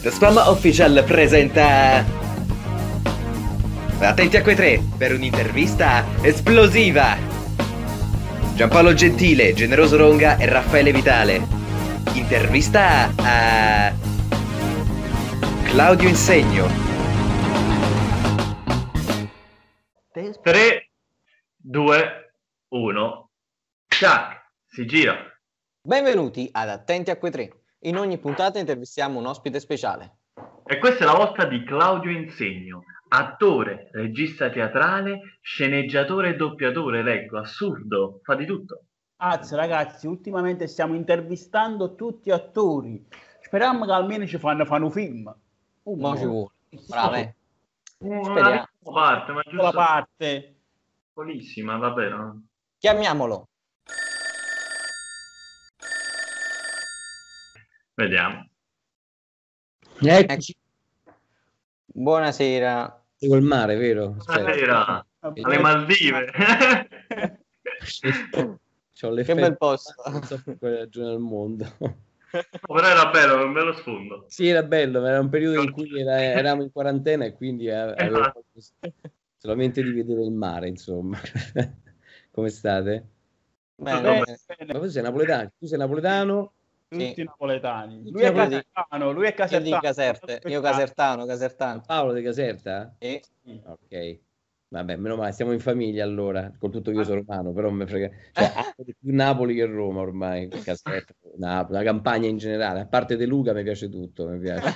The Spam Official presenta... Attenti a quei tre per un'intervista esplosiva! Giampaolo Gentile, Generoso Ronga e Raffaele Vitale. Intervista a... Claudio Insegno. 3, 2, 1. Tac, si gira. Benvenuti ad Attenti a quei tre. In ogni puntata intervistiamo un ospite speciale. E questa è la volta di Claudio Insegno, attore, regista teatrale, sceneggiatore e doppiatore, leggo, assurdo, fa di tutto. Anzi, ragazzi, ultimamente stiamo intervistando tutti attori. Speriamo che almeno ci fanno, fanno un film. Uh, Mo ci vuole. Brave. Una Speriamo. parte, ma giusto parte. piccolissima, va bene. no? Chiamiamolo. Vediamo. Eccoci Buonasera. col mare, vero? Aspetta. Buonasera, Vabbè. alle Maldive. C'ho le Che bel posto. Non so per quale ragione al mondo. Però era bello, un bello sfondo. Sì, era bello, ma era un periodo in cui era- eravamo in quarantena e quindi avevo Esatto. solamente di vedere il mare, insomma. Come state? Bene, Bene. bene. Ma tu sei napoletano? Tu sei napoletano? Tutti Sì. napoletani. Lui è casertano, lui è Io di casertano. Caserte. Io casertano, casertano. Paolo di Caserta? E Ok. Vabbè, meno male, siamo in famiglia allora, con tutto che io sono romano, però mi frega... Cioè, più Napoli che Roma ormai, Caserta, Napoli, la campagna in generale, a parte De Luca mi piace tutto, mi piace.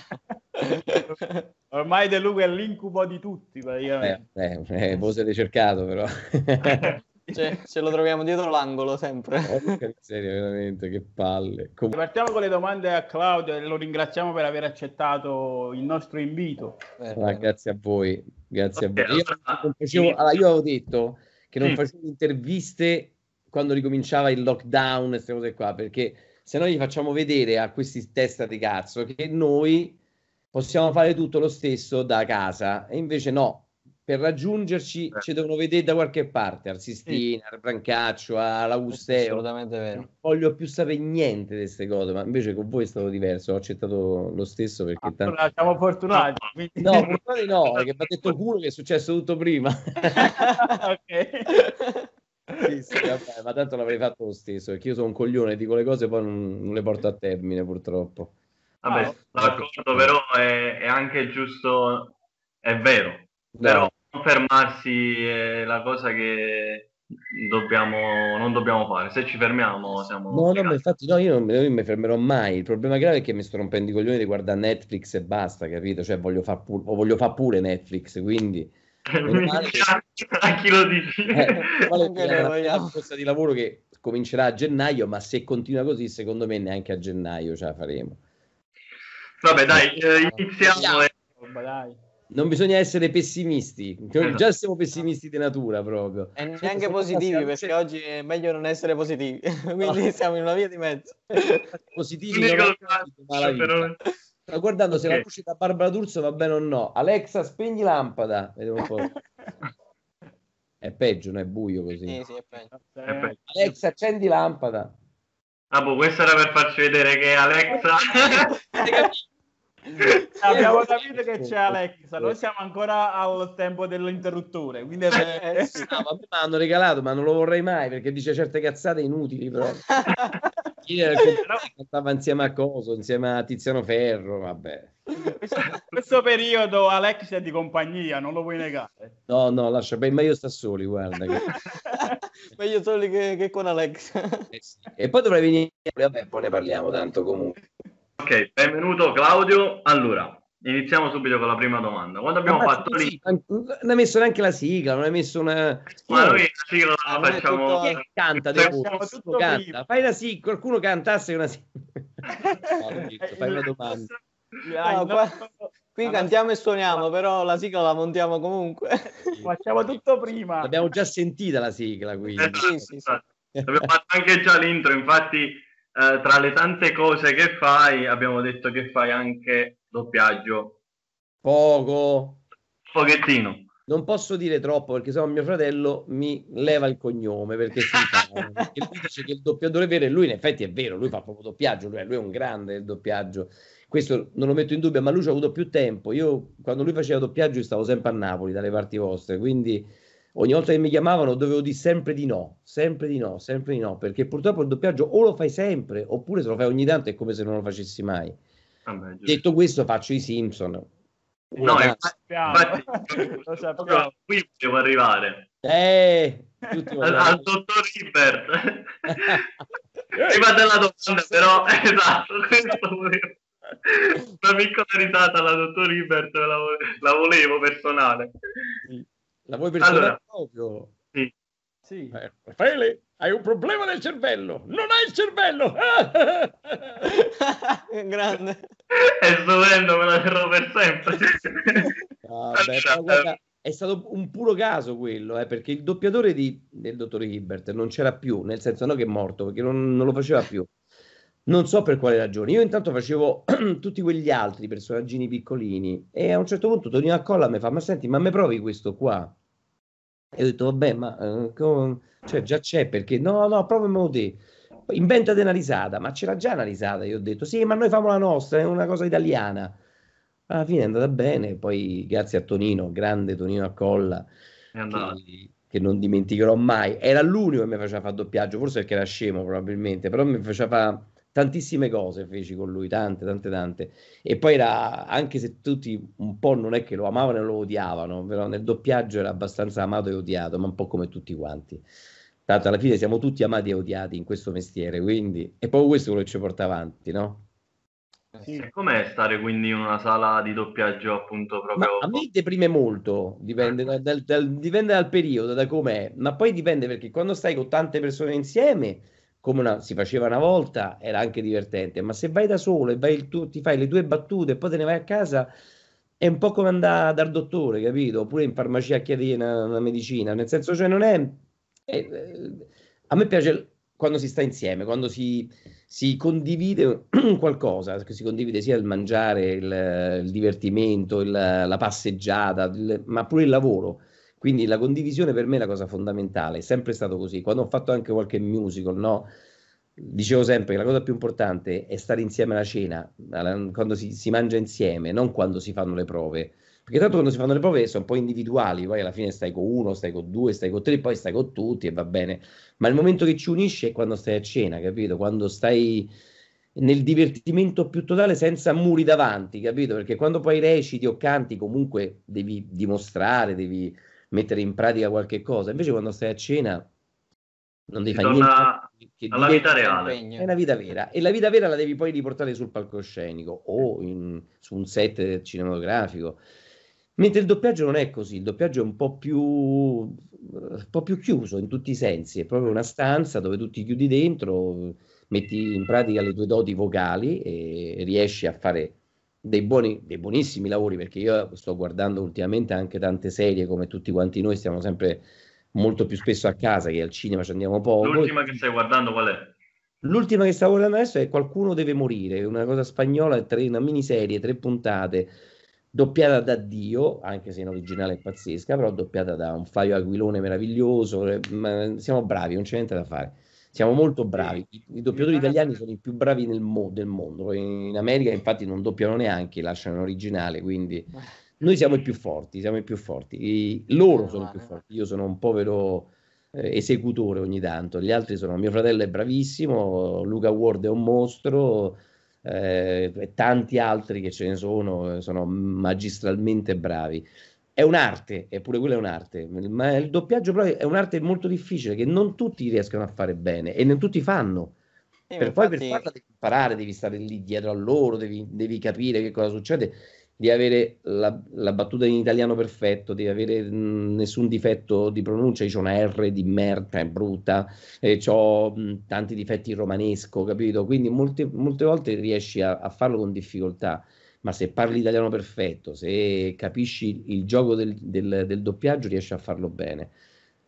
Ormai De Luca è l'incubo di tutti, Eh, praticamente. eh, eh, voi siete cercato però. Cioè, ce lo troviamo dietro l'angolo sempre. Porca miseria, veramente, che palle. Com- Partiamo con le domande a Claudio e lo ringraziamo per aver accettato il nostro invito. Ah, grazie a voi, grazie Ok, a voi. Io, allora, facevo, allora, io avevo detto che non Sì. facevo interviste quando ricominciava il lockdown e queste cose qua, perché se no gli facciamo vedere a questi testa di cazzo che noi possiamo fare tutto lo stesso da casa e invece no. Per raggiungerci Eh. ci devono vedere da qualche parte, al Sistina, al Brancaccio, all'Augusteo. Assolutamente vero. Non voglio più sapere niente di queste cose, ma invece con voi è stato diverso. Ho accettato lo stesso perché tanto... Allora, siamo fortunati. quindi- No, purtroppo no, perché mi ha detto culo che è successo tutto prima. Ok. Sì, sì, vabbè, ma tanto l'avrei fatto lo stesso, perché io sono un coglione, dico le cose e poi non, non le porto a termine, purtroppo. Vabbè, Ah, d'accordo, però è, è anche giusto, è vero, però fermarsi è la cosa che dobbiamo, non dobbiamo fare. Se ci fermiamo siamo... no, no, ma infatti no, io non mi, io non mi fermerò mai. Il problema grave è che mi sto rompendo i coglioni di guardare Netflix e basta, capito? Cioè voglio far pure, o voglio fare pure Netflix, quindi... male che- a chi lo dici? Eh, vale una corsa di lavoro che comincerà a gennaio, ma se continua così, secondo me neanche a gennaio ce la faremo. Vabbè, dai, eh, iniziamo. e- Dai. Non bisogna essere pessimisti, Esatto. già siamo pessimisti di natura proprio. E Siamo- neanche siamo positivi, perché oggi è meglio non essere positivi. Quindi siamo in una via di mezzo. positivi non però- Sto guardando se la luce da Barbara D'Urso va bene o no. Alexa, spegni lampada. Vediamo un po'. È peggio, non è buio così. Sì, sì, è peggio. Perfetto. Alexa, accendi lampada. Ah, boh, questo era per farci vedere che Alexa... Abbiamo capito che c'è Alexa, noi siamo ancora al tempo dell'interruttore, quindi Eh, sì. No, vabbè, ma hanno regalato, ma non lo vorrei mai perché dice certe cazzate inutili. Però. Io Però- cantava insieme a Coso, insieme a Tiziano Ferro. Vabbè, questo periodo Alexa è di compagnia, non lo puoi negare. no, no, lascia bene, ma io sto soli. Guarda, che- Meglio soli che, che con Alex. eh sì. E poi dovrei venire. Vabbè, poi ne parliamo tanto comunque. Ok, benvenuto Claudio. Allora, iniziamo subito con la prima domanda. Quando abbiamo Ammazza, fatto sì, lì... Non hai messo neanche la sigla, non hai messo una. Ma noi la sigla Ah, la non è facciamo... tutto- Chi è che canta? Devo- tutto canta. Fai la sigla, qualcuno cantasse una sigla. No, fai una domanda. No, no, qua- Qui cantiamo e suoniamo, però la sigla la montiamo comunque. Facciamo tutto prima. L'abbiamo già sentita la sigla, quindi. Esatto, Sì, sì, sì. Abbiamo fatto anche già l'intro, infatti eh, tra le tante cose che fai abbiamo detto che fai anche doppiaggio, Poco. pochettino. non posso dire troppo perché sennò mio fratello mi leva il cognome perché si perché lui dice che il doppiatore è vero e lui in effetti è vero, lui fa proprio doppiaggio, lui è, lui è un grande del doppiaggio. Questo non lo metto in dubbio, ma lui ci ha avuto più tempo. Io quando lui faceva doppiaggio io stavo sempre a Napoli dalle parti vostre, quindi ogni volta che mi chiamavano dovevo dire sempre di no, sempre di no, sempre di no, perché purtroppo il doppiaggio o lo fai sempre oppure se lo fai ogni tanto è come se non lo facessi mai. Vabbè, giusto. Detto questo faccio i Simpson. Una No, infatti, qui devo arrivare. Eh, tutti Al, al dottor Hibbert. Prima della domanda, però, esatto, questo volevo. Una piccola risata alla dottor Hibbert, la, vo- la volevo personale. La vuoi personale Allora. proprio? Sì. Eh, Raffaele, hai un problema del cervello. Non hai il cervello. Grande. È stupendo, me la terrò per sempre. Vabbè, guarda, è stato un puro caso quello, eh, perché il doppiatore di- del dottor Hibbert non c'era più, nel senso non che è morto, perché non, non lo faceva più. Non so per quale ragione. Io intanto facevo tutti quegli altri personaggini piccolini e a un certo punto Tonino Accolla mi fa, ma senti, ma me provi questo qua? E ho detto, vabbè, ma eh, cioè, già c'è, perché no, no, provamelo te. Inventate una risata, ma c'era già una risata. Io ho detto, sì, ma noi famo la nostra, è una cosa italiana. Alla fine è andata bene, poi grazie a Tonino, grande Tonino Accolla, che, che non dimenticherò mai. Era l'unico che mi faceva fare doppiaggio, forse perché era scemo probabilmente, però mi faceva tantissime cose, feci con lui, tante, tante, tante. E poi era, anche se tutti un po' non è che lo amavano e lo odiavano, però nel doppiaggio era abbastanza amato e odiato, ma un po' come tutti quanti. Tanto alla fine siamo tutti amati e odiati in questo mestiere, quindi è proprio questo quello che ci porta avanti, no? Sì. E Com'è stare quindi in una sala di doppiaggio appunto Ma proprio... a me deprime molto, dipende da- dal, dal- dipende dal periodo, da com'è, ma poi dipende perché quando stai con tante persone insieme, come una- si faceva una volta, era anche divertente, ma se vai da solo e vai tu- ti fai le tue battute e poi te ne vai a casa, è un po' come andare dal dottore, capito? Oppure in farmacia a chiedere una, una medicina, nel senso, cioè non è... è- eh, a me piace quando si sta insieme, quando si, si condivide qualcosa, che si condivide sia il mangiare, il, il divertimento, il- la passeggiata, il- ma pure il lavoro. Quindi la condivisione per me è la cosa fondamentale, è sempre stato così. Quando ho fatto anche qualche musical, no? Dicevo sempre che la cosa più importante è stare insieme alla cena, quando si, si mangia insieme, non quando si fanno le prove. Perché tanto quando si fanno le prove sono un po' individuali, poi alla fine stai con uno, stai con due, stai con tre, poi stai con tutti e va bene. Ma il momento che ci unisce è quando stai a cena, capito? Quando stai nel divertimento più totale senza muri davanti, capito? Perché quando poi reciti o canti comunque devi dimostrare, devi mettere in pratica qualche cosa. Invece quando stai a cena non devi fare niente che alla vita reale. È una vita vera e la vita vera la devi poi riportare sul palcoscenico o in- su un set cinematografico. Mentre il doppiaggio non è così, il doppiaggio è un po' più, un po' più chiuso in tutti i sensi, è proprio una stanza dove tu ti chiudi dentro, metti in pratica le tue doti vocali e riesci a fare dei buoni, dei buonissimi lavori, perché io sto guardando ultimamente anche tante serie, come tutti quanti noi stiamo sempre molto più spesso a casa che al cinema ci andiamo poco. L'ultima che stai guardando qual è? L'ultima che stavo guardando adesso è Qualcuno deve morire, una cosa spagnola, tre- una miniserie, tre puntate, doppiata da Dio, anche se in originale è pazzesca, però doppiata da un Fabio Aquilone meraviglioso, eh, siamo bravi, non c'è niente da fare. Siamo molto bravi, i, i doppiatori italiani sono i più bravi nel mo- del mondo, Poi in America infatti non doppiano neanche, lasciano in originale, quindi noi siamo i più forti, siamo i più forti, I- loro sono i più forti, io sono un povero eh, esecutore ogni tanto, gli altri sono, mio fratello è bravissimo, Luca Ward è un mostro, eh, e tanti altri che ce ne sono, eh, sono magistralmente bravi. È un'arte, eppure quella è un'arte, ma il doppiaggio però è un'arte molto difficile che non tutti riescono a fare bene e non tutti fanno. Sì, Per poi per farla devi imparare, devi stare lì dietro a loro, devi, devi capire che cosa succede, devi avere la, la battuta in italiano perfetto, devi avere mh, nessun difetto di pronuncia, io c'ho una R di merda, è brutta, e ho tanti difetti in romanesco, capito? Quindi molte, molte volte riesci a, a farlo con difficoltà, ma se parli italiano perfetto, se capisci il gioco del, del- del doppiaggio, riesci a farlo bene.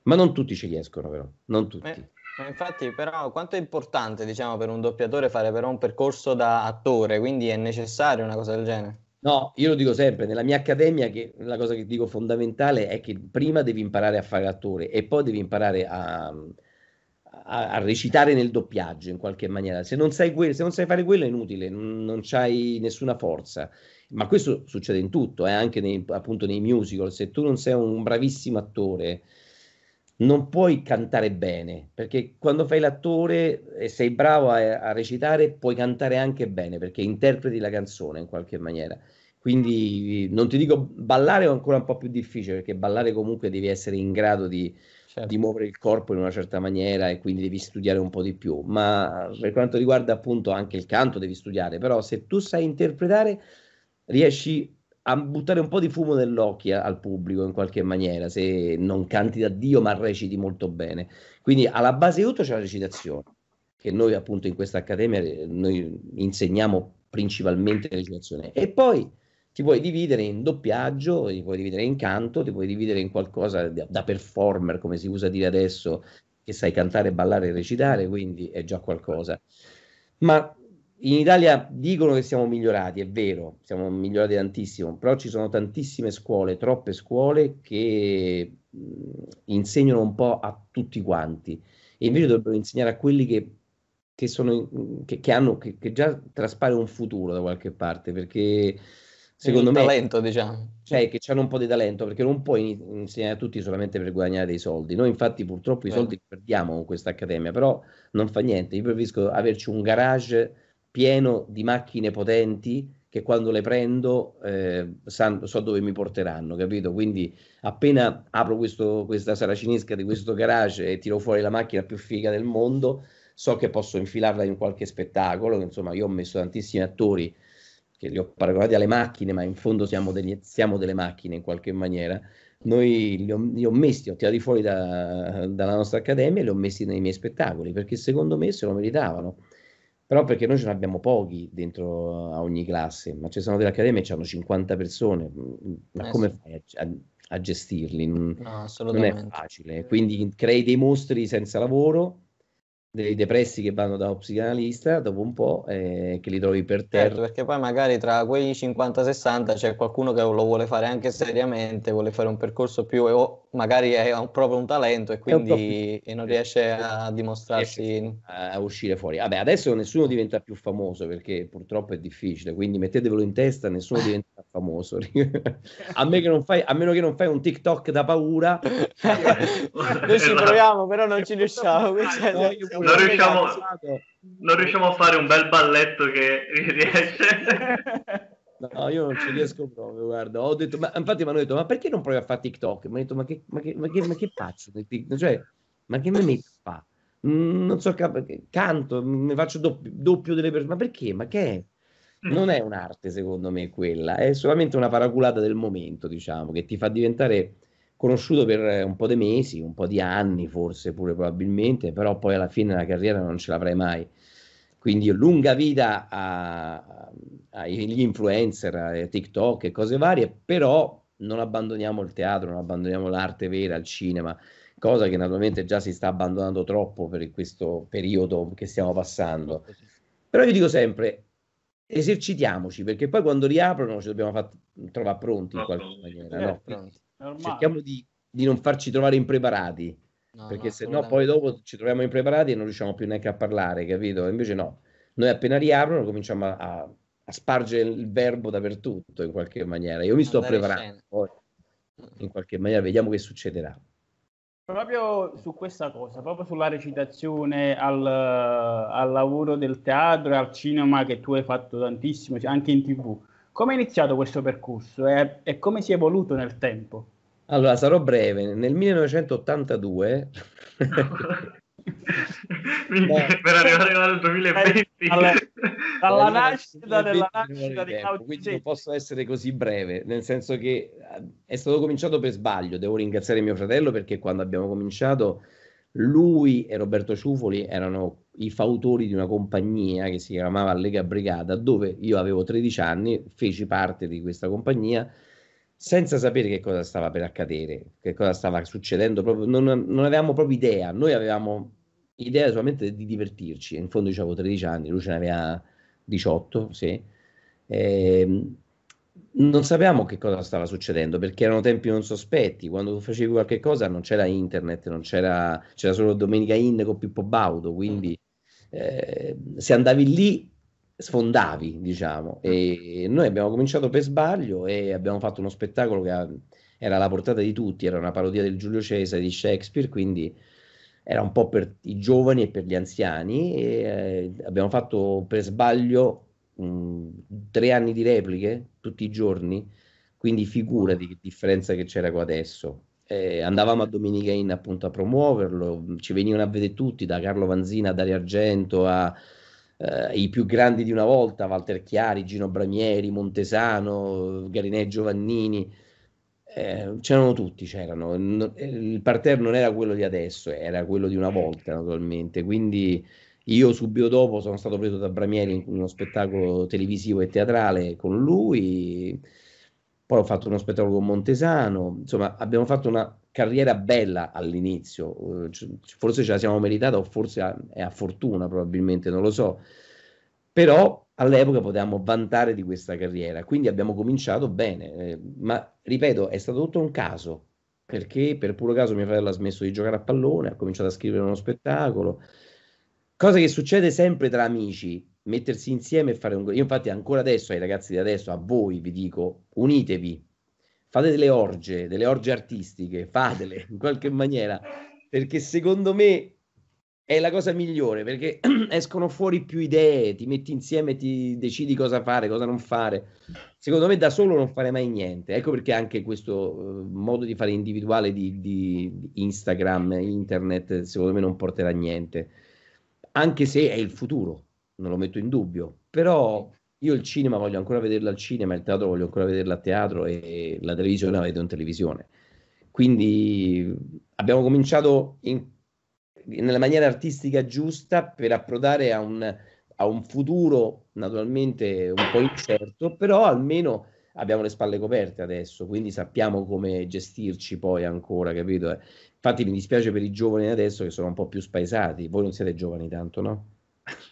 Ma non tutti ci riescono, però, non tutti. Eh, ma infatti, però, quanto è importante, diciamo, per un doppiatore fare però un percorso da attore, quindi è necessario una cosa del genere. No, io lo dico sempre, nella mia accademia che la cosa che dico fondamentale è che prima devi imparare a fare l'attore e poi devi imparare a, a, a recitare nel doppiaggio in qualche maniera. Se non sai, que- se non sai fare quello è inutile, non, non c'hai nessuna forza. Ma questo succede in tutto, eh, anche nei, appunto nei musical. Se tu non sei un bravissimo attore, non puoi cantare bene, perché quando fai l'attore e sei bravo a, a, recitare, puoi cantare anche bene, perché interpreti la canzone in qualche maniera. Quindi non ti dico ballare è ancora un po' più difficile, perché ballare comunque devi essere in grado di, certo. di muovere il corpo in una certa maniera e quindi devi studiare un po' di più. Ma per quanto riguarda appunto anche il canto, devi studiare, però se tu sai interpretare, riesci a buttare un po' di fumo nell'occhio al pubblico in qualche maniera, se non canti da Dio ma reciti molto bene. Quindi alla base di tutto c'è la recitazione, che noi appunto in questa accademia eh, noi insegniamo principalmente recitazione. E poi ti puoi dividere in doppiaggio, ti puoi dividere in canto, ti puoi dividere in qualcosa da, performer, come si usa dire adesso, che sai cantare, ballare e recitare, quindi è già qualcosa. Ma in Italia dicono che siamo migliorati, è vero, siamo migliorati tantissimo, però ci sono tantissime scuole, troppe scuole che insegnano un po' a tutti quanti e invece dovrebbero insegnare a quelli che, che, sono, che, che hanno, che, già traspare un futuro da qualche parte, perché secondo me... talento, diciamo. Cioè, che hanno un po' di talento, perché non puoi insegnare a tutti solamente per guadagnare dei soldi. Noi infatti purtroppo i soldi li perdiamo con questa accademia, però non fa niente, io preferisco averci un garage pieno di macchine potenti che quando le prendo eh, san, so dove mi porteranno, capito? Quindi appena apro questo, questa saracinesca di questo garage e tiro fuori la macchina più figa del mondo, so che posso infilarla in qualche spettacolo, insomma io ho messo tantissimi attori che li ho paragonati alle macchine, ma in fondo siamo, degli, siamo delle macchine in qualche maniera. Noi li ho, li ho messi, ho tirati fuori da, dalla nostra accademia e li ho messi nei miei spettacoli, perché secondo me se lo meritavano però perché noi ce ne abbiamo pochi dentro a ogni classe, ma ci sono delle accademie che hanno 50 persone, ma eh come sì. fai a, a, a gestirli? Non, no, non, è facile, quindi crei dei mostri senza lavoro dei depressi che vanno da un psicanalista dopo un po' eh, che li trovi per terra. Certo, perché poi magari tra quei 50-60 c'è qualcuno che lo vuole fare anche seriamente, vuole fare un percorso più o magari è un, proprio un talento e quindi e non riesce a dimostrarsi a uscire fuori. Vabbè, adesso nessuno diventa più famoso perché purtroppo è difficile, quindi mettetevelo in testa, nessuno diventa famoso. a, me che non fai, a meno che non fai un TikTok da paura. Noi ci proviamo, però non ci riusciamo. No, non riusciamo, non riusciamo a fare un bel balletto che riesce. No, io non ci riesco proprio, guarda. Ho detto, ma infatti mi hanno detto, ma perché non provi a fare TikTok? Mi hanno detto, ma che, ma che, ma che, ma che faccio? Cioè, ma che mi metto a fare? Mm, non so, canto, mi faccio doppio, doppio delle persone, ma perché? Ma che è? Non è un'arte, secondo me, quella, è solamente una paraculata del momento, diciamo, che ti fa diventare conosciuto per un po' di mesi, un po' di anni forse pure probabilmente, però poi alla fine la carriera non ce l'avrai mai. Quindi lunga vita agli influencer, a TikTok e cose varie, però non abbandoniamo il teatro, non abbandoniamo l'arte vera, il cinema, cosa che naturalmente già si sta abbandonando troppo per questo periodo che stiamo passando. Però io dico sempre, esercitiamoci, perché poi quando riaprono ci dobbiamo far trovare pronti in qualche maniera. No? Normale. Cerchiamo di, di, non farci trovare impreparati, no, perché no, se no poi dopo ci troviamo impreparati e non riusciamo più neanche a parlare, capito? Invece no, noi appena riaprono cominciamo a, a spargere il verbo dappertutto in qualche maniera. Io mi sto Andare preparando, poi in qualche maniera vediamo che succederà. Proprio su questa cosa, proprio sulla recitazione, al, al lavoro del teatro e al cinema che tu hai fatto tantissimo, anche in tv come è iniziato questo percorso e, e come si è evoluto nel tempo? Allora, sarò breve. Nel 1982 per arrivare al 2020 alla, dalla nascita della nascita di Claudio quindi non posso essere così breve nel senso che eh, è stato cominciato per sbaglio devo ringraziare mio fratello perché quando abbiamo cominciato lui e Roberto Ciufoli erano i fautori di una compagnia che si chiamava Lega Brigata, dove io avevo 13 anni, feci parte di questa compagnia senza sapere che cosa stava per accadere, che cosa stava succedendo, proprio, non, non avevamo proprio idea, noi avevamo idea solamente di divertirci, in fondo io avevo 13 anni, lui ce ne aveva 18, sì. E, ehm, non sapevamo che cosa stava succedendo perché erano tempi non sospetti. Quando tu facevi qualche cosa non c'era internet, non c'era, c'era solo Domenica In con Pippo Baudo. Quindi eh, se andavi lì sfondavi, diciamo. E noi abbiamo cominciato per sbaglio e abbiamo fatto uno spettacolo che era alla portata di tutti, era una parodia del Giulio Cesare di Shakespeare, quindi era un po' per i giovani e per gli anziani. E, eh, abbiamo fatto per sbaglio mh, tre anni di repliche tutti i giorni, quindi figura di differenza che c'era qua adesso. Eh, andavamo a Domenica In appunto a promuoverlo, ci venivano a vedere tutti, da Carlo Vanzina a Dario Argento a eh, i più grandi di una volta, Walter Chiari, Gino Bramieri, Montesano, Garinè Giovannini, eh, c'erano tutti, c'erano. Il parterre non era quello di adesso, era quello di una volta naturalmente, quindi io subito dopo sono stato preso da Bramieri in uno spettacolo televisivo e teatrale con lui, poi ho fatto uno spettacolo con Montesano, insomma abbiamo fatto una carriera bella all'inizio, forse ce la siamo meritata o forse è a fortuna probabilmente, non lo so, però all'epoca potevamo vantare di questa carriera, quindi abbiamo cominciato bene, eh, ma ripeto, è stato tutto un caso, perché per puro caso mio fratello ha smesso di giocare a pallone, ha cominciato a scrivere uno spettacolo, cosa che succede sempre tra amici, mettersi insieme e fare un... Io infatti ancora adesso ai ragazzi di adesso, a voi vi dico, unitevi, fate delle orge, delle orge artistiche, fatele in qualche maniera, perché secondo me è la cosa migliore, perché escono fuori più idee, ti metti insieme ti decidi cosa fare, cosa non fare. Secondo me da solo non fare mai niente. Ecco perché anche questo uh, modo di fare individuale di, di Instagram, internet, secondo me non porterà a niente. Anche se è il futuro, non lo metto in dubbio. Però io il cinema voglio ancora vederlo al cinema, il teatro voglio ancora vederlo a teatro e la televisione la vedo in televisione. Quindi abbiamo cominciato in, nella maniera artistica giusta per approdare a un, a un futuro naturalmente un po' incerto, però almeno abbiamo le spalle coperte adesso, quindi sappiamo come gestirci poi ancora, capito? Infatti mi dispiace per i giovani adesso che sono un po' più spaesati, voi non siete giovani tanto, no?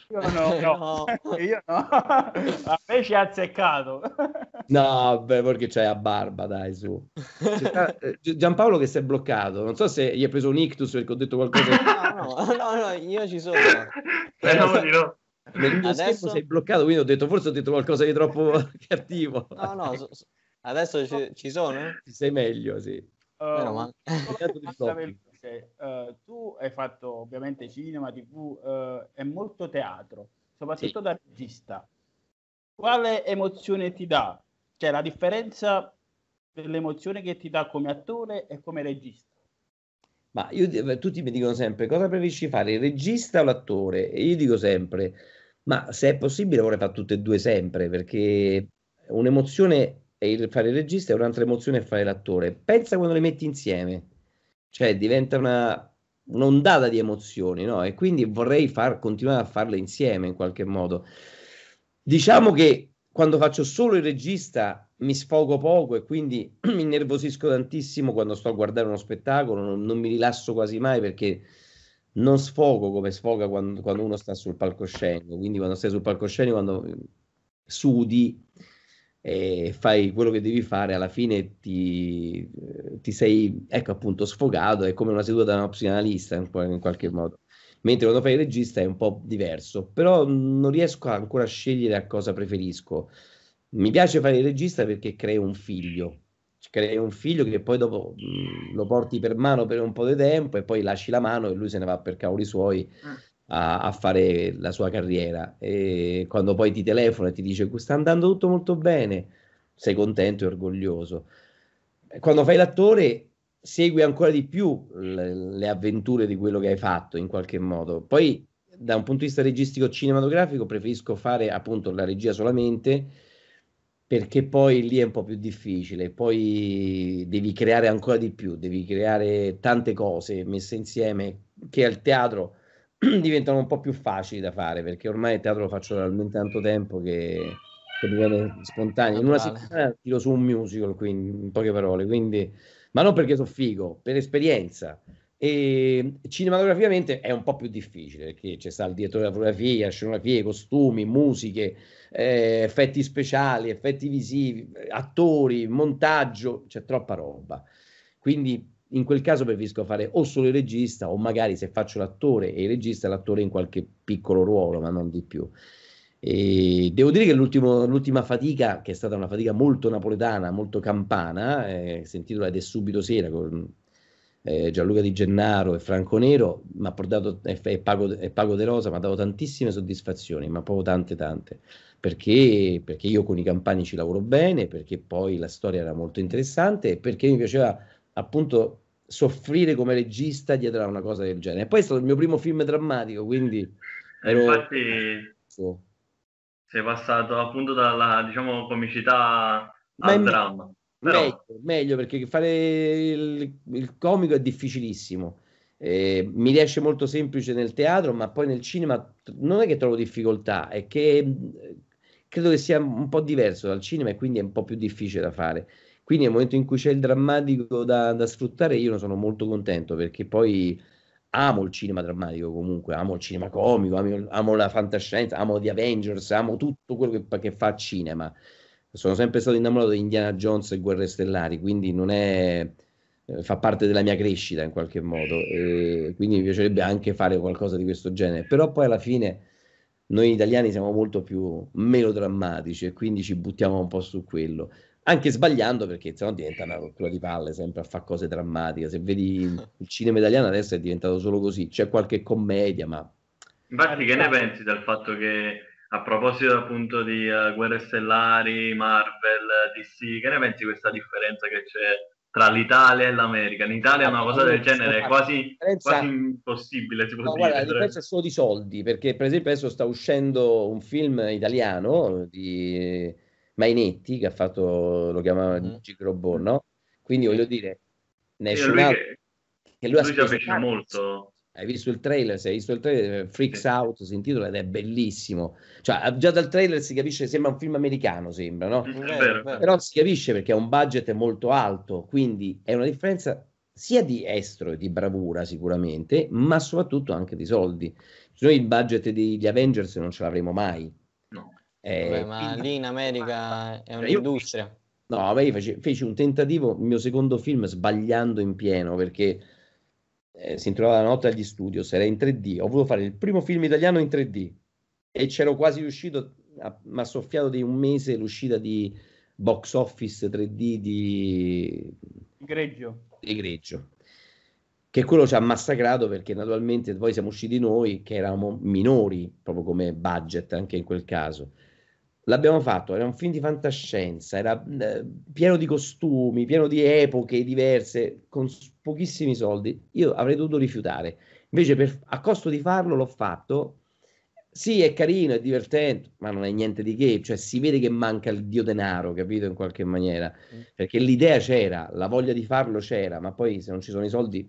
Io no, no. Io no. A me ci ha azzeccato. No, beh, perché c'hai a barba, dai, su. Sta, eh, Giampaolo che si è bloccato. Non so se gli ha preso un ictus perché ho detto qualcosa. No, no, no, no io ci sono. Speriamo di no. Adesso sei bloccato, quindi ho detto forse ho detto qualcosa di troppo cattivo. No, no, so, so. adesso ci, ci sono? Ci sei meglio, sì. Uh, ma... uh, tu hai fatto ovviamente cinema, tv uh, e molto teatro, soprattutto sì. da regista. Quale emozione ti dà? Cioè la differenza dell'emozione che ti dà come attore e come regista? Ma io, tutti mi dicono sempre cosa preferisci fare, il regista o l'attore? E io dico sempre, ma se è possibile vorrei fare tutte e due sempre, perché un'emozione è il fare il regista e un'altra emozione è fare l'attore. Pensa quando le metti insieme cioè diventa una, un'ondata di emozioni, no? E quindi vorrei far, continuare a farle insieme in qualche modo. Diciamo che quando faccio solo il regista mi sfogo poco e quindi mi innervosisco tantissimo quando sto a guardare uno spettacolo, non, non mi rilasso quasi mai perché non sfogo come sfoga quando, quando, uno sta sul palcoscenico. Quindi quando stai sul palcoscenico, quando sudi, e fai quello che devi fare, alla fine ti, ti sei, ecco appunto, sfogato, è come una seduta da uno psicanalista in, in, qualche modo. Mentre quando fai il regista è un po' diverso, però non riesco ancora a scegliere a cosa preferisco. Mi piace fare il regista perché creo un figlio, crei un figlio che poi dopo mh, lo porti per mano per un po' di tempo e poi lasci la mano e lui se ne va per cavoli suoi. A, a, fare la sua carriera e quando poi ti telefona e ti dice sta andando tutto molto bene, sei contento e orgoglioso. Quando fai l'attore segui ancora di più le, le avventure di quello che hai fatto in qualche modo. Poi da un punto di vista registico cinematografico preferisco fare appunto la regia solamente perché poi lì è un po' più difficile, poi devi creare ancora di più, devi creare tante cose messe insieme che al teatro diventano un po' più facili da fare perché ormai il teatro lo faccio talmente tanto tempo che, che mi viene spontaneo. In una settimana tiro su un musical, quindi in poche parole, quindi, ma non perché sono figo, per esperienza. E cinematograficamente è un po' più difficile perché c'è sta il direttore della fotografia, scenografie, costumi, musiche, eh, effetti speciali, effetti visivi, attori, montaggio, c'è troppa roba. Quindi in quel caso preferisco fare o solo il regista o magari se faccio l'attore e il regista l'attore in qualche piccolo ruolo, ma non di più. E devo dire che l'ultima fatica, che è stata una fatica molto napoletana, molto campana, eh, si intitola Ed è subito sera con eh, Gianluca Di Gennaro e Franco Nero, mi ha portato, e, e, Pago, e Pago De Rosa, mi ha dato tantissime soddisfazioni, ma proprio tante tante, perché, perché io con i campani ci lavoro bene, perché poi la storia era molto interessante e perché mi piaceva appunto soffrire come regista dietro a una cosa del genere. E poi è stato il mio primo film drammatico, quindi eh, ero... Infatti sei passato appunto dalla, diciamo, comicità al me- dramma. Però... Meglio, meglio, perché fare il, il comico è difficilissimo. Eh, mi riesce molto semplice nel teatro, ma poi nel cinema non è che trovo difficoltà, è che credo che sia un po' diverso dal cinema e quindi è un po' più difficile da fare. Quindi nel momento in cui c'è il drammatico da, da sfruttare, io sono molto contento perché poi amo il cinema drammatico comunque, amo il cinema comico, amo, amo la fantascienza, amo The Avengers, amo tutto quello che, che, fa cinema. Sono sempre stato innamorato di Indiana Jones e Guerre Stellari, quindi non è, eh, fa parte della mia crescita in qualche modo, e quindi mi piacerebbe anche fare qualcosa di questo genere, però poi alla fine noi italiani siamo molto più melodrammatici e quindi ci buttiamo un po' su quello anche sbagliando perché sennò diventa una rottura di palle sempre a fare cose drammatiche. Se vedi il cinema italiano adesso è diventato solo così, c'è qualche commedia, ma... Infatti che ne pensi del fatto che a proposito appunto di uh, Guerre Stellari, Marvel, DC, che ne pensi di questa differenza che c'è tra l'Italia e l'America? In Italia una cosa del genere è quasi, quasi impossibile, si può no, dire. Guarda, la differenza è solo di soldi, perché per esempio adesso sta uscendo un film italiano di Mainetti che ha fatto, lo chiamava mm. Gigrobon, no? Quindi voglio dire, National, che, che lui, lui ha speso molto. Hai visto il trailer? Se hai visto il trailer, Freaks sì. Out si intitola ed è bellissimo. Cioè, già dal trailer si capisce, sembra un film americano, sembra, no? È vero, è vero. Però si capisce perché ha un budget molto alto, quindi è una differenza sia di estro e di bravura sicuramente, ma soprattutto anche di soldi. Noi il budget degli Avengers non ce l'avremo mai, eh, Vabbè, ma quindi... lì in America è un'industria. Io... No, ma io feci, feci, un tentativo, il mio secondo film, sbagliando in pieno, perché eh, si introvava la notte agli studios, era in 3D. Ho voluto fare il primo film italiano in 3D e c'ero quasi riuscito, mi ha soffiato di un mese l'uscita di box office 3D di Greggio. Di Greggio. Che quello ci ha massacrato perché naturalmente poi siamo usciti noi che eravamo minori, proprio come budget anche in quel caso L'abbiamo fatto, era un film di fantascienza, era eh, pieno di costumi, pieno di epoche diverse, con pochissimi soldi. Io avrei dovuto rifiutare. Invece, per, a costo di farlo, l'ho fatto. Sì, è carino, è divertente, ma non è niente di che. Cioè, si vede che manca il dio denaro, capito? In qualche maniera. Mm. Perché l'idea c'era, la voglia di farlo c'era, ma poi se non ci sono i soldi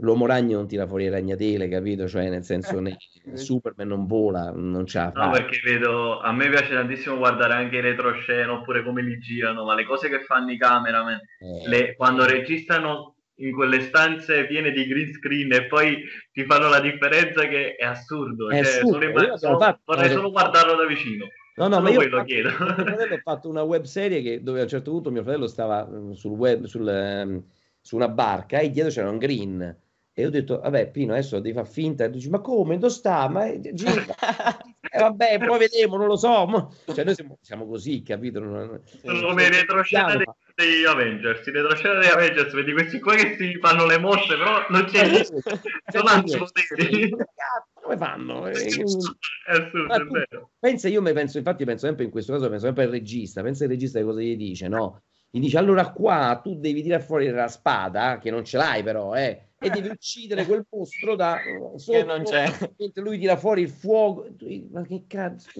l'uomo ragno non tira fuori le ragnatele, capito? Cioè, nel senso, ne, Superman non vola, non c'ha. No, perché vedo, a me piace tantissimo guardare anche i retroscena oppure come li girano, ma le cose che fanno i cameraman, eh. le, quando registrano in quelle stanze piene di green screen e poi ti fanno la differenza che è assurdo. È cioè, assurdo. Solo, solo, fatto, vorrei solo guardarlo da vicino. No, no, ma io ho fatto, mio fratello ha fatto una web serie che, dove a un certo punto mio fratello stava mm, sul web, sul, um, su una barca e dietro c'era un green. E ho detto, vabbè, Pino, adesso devi far finta. E dici, ma come? Dove sta? Ma gira. eh, vabbè, poi vediamo, non lo so. Cioè, noi siamo, siamo così, capito? Non, come retroscena dei, dei Avengers. In retroscena dei Avengers, vedi questi qua che si fanno le mosse, però non c'è non hanno poteri. Come fanno? È assurdo, è vero. Pensa, io mi penso, infatti penso sempre in questo caso, penso sempre al regista. Pensa il regista che cosa gli dice, no? Gli dice, allora qua tu devi tirare fuori la spada, che non ce l'hai però, eh e devi uccidere quel mostro da sotto, che non c'è. mentre lui tira fuori il fuoco. Ma che cazzo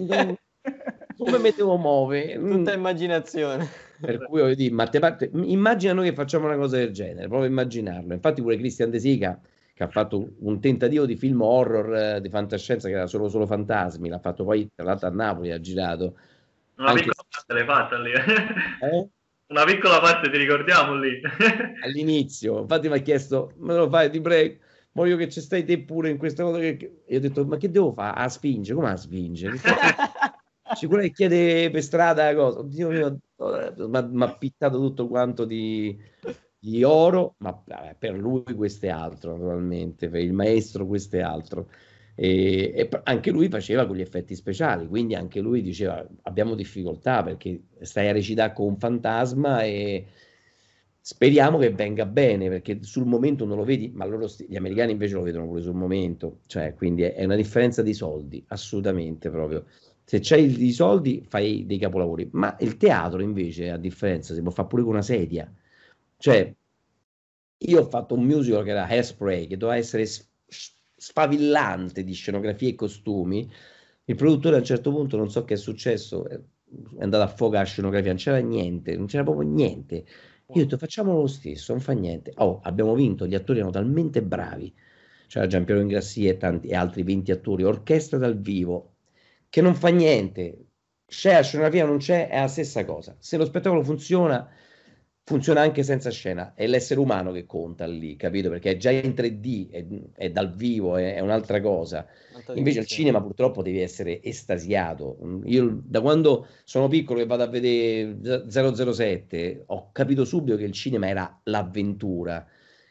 come me devo muovere tutta immaginazione. Per cui voglio dire Matte, immagina noi che facciamo una cosa del genere prova a immaginarlo. Infatti pure Christian De Sica che ha fatto un tentativo di film horror eh, di fantascienza che era solo, solo fantasmi l'ha fatto poi tra l'altro a Napoli ha girato. Una Anche... piccola parte l'hai fatta lì. Eh? Una piccola parte ti ricordiamo lì. All'inizio, infatti mi ha chiesto, me lo fai, ti prego, voglio che ci stai te pure in questa cosa. Che... E ho detto, ma che devo fare? A spinge, come a spinge? Sicuro che chiede per strada la cosa. Oddio mio, mi ha pittato tutto quanto di, di oro, ma vabbè, per lui questo è altro, naturalmente, per il maestro questo è altro. E, e, anche lui faceva con gli effetti speciali, quindi anche lui diceva abbiamo difficoltà perché stai a recitare con un fantasma e speriamo che venga bene perché sul momento non lo vedi, ma loro gli americani invece lo vedono pure sul momento, cioè quindi è, è una differenza di soldi, assolutamente proprio. Se c'hai i soldi fai dei capolavori, ma il teatro invece a differenza si può fare pure con una sedia. Cioè io ho fatto un musical che era Hairspray che doveva essere sfavillante di scenografie e costumi. Il produttore a un certo punto, non so che è successo, è andato a fuoco la scenografia, non c'era niente, non c'era proprio niente. Io ho detto facciamolo lo stesso, non fa niente. Oh, abbiamo vinto, gli attori erano talmente bravi. C'era Giampiero Ingrassi e, tanti, e altri 20 attori, orchestra dal vivo, che non fa niente. C'è la scenografia, non c'è, è la stessa cosa. Se lo spettacolo funziona, funziona anche senza scena, è l'essere umano che conta lì, capito? Perché è già in 3D, è, è dal vivo, è, è un'altra cosa. Invece al cinema purtroppo devi essere estasiato. Io da quando sono piccolo e vado a vedere 007 ho capito subito che il cinema era l'avventura.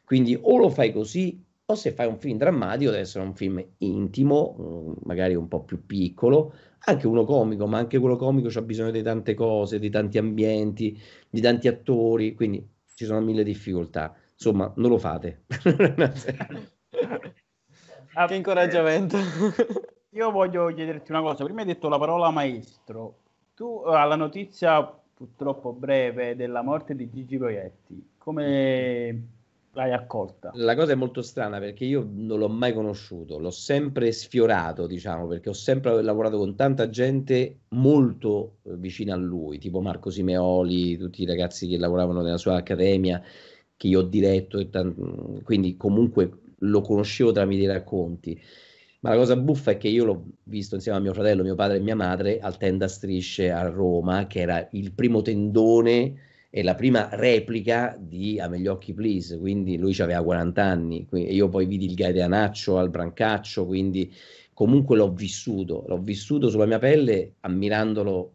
Quindi o lo fai così o se fai un film drammatico deve essere un film intimo, magari un po' più piccolo, anche uno comico, ma anche quello comico ha bisogno di tante cose, di tanti ambienti, di tanti attori, quindi ci sono mille difficoltà. Insomma, non lo fate. che incoraggiamento. Io voglio chiederti una cosa, prima hai detto la parola maestro. Tu alla notizia purtroppo breve della morte di Gigi Proietti, come l'hai accolta. La cosa è molto strana perché io non l'ho mai conosciuto, l'ho sempre sfiorato, diciamo, perché ho sempre lavorato con tanta gente molto eh, vicina a lui, tipo Marco Simeoli, tutti i ragazzi che lavoravano nella sua accademia, che io ho diretto, e t- quindi comunque lo conoscevo tramite i racconti. Ma la cosa buffa è che io l'ho visto insieme a mio fratello, mio padre e mia madre al Tenda Strisce a Roma, che era il primo tendone è la prima replica di A megli occhi please, quindi lui aveva 40 anni, e io poi vidi il Gaetanaccio al Brancaccio, quindi comunque l'ho vissuto, l'ho vissuto sulla mia pelle ammirandolo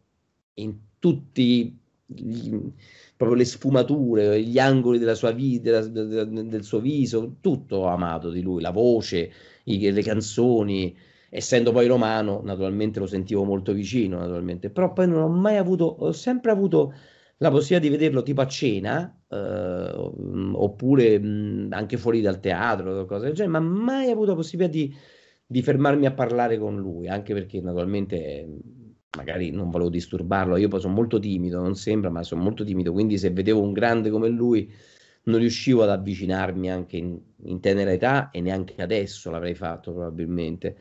in tutti gli, proprio le sfumature, gli angoli della sua vita, del, del suo viso, tutto ho amato di lui, la voce, i, le canzoni, essendo poi romano, naturalmente lo sentivo molto vicino, naturalmente, però poi non ho mai avuto, ho sempre avuto la possibilità di vederlo tipo a cena eh, oppure mh, anche fuori dal teatro, cose del genere, ma mai avuto la possibilità di, di fermarmi a parlare con lui, anche perché naturalmente magari non volevo disturbarlo, io poi sono molto timido, non sembra, ma sono molto timido, quindi se vedevo un grande come lui non riuscivo ad avvicinarmi anche in, in tenera età e neanche adesso l'avrei fatto probabilmente.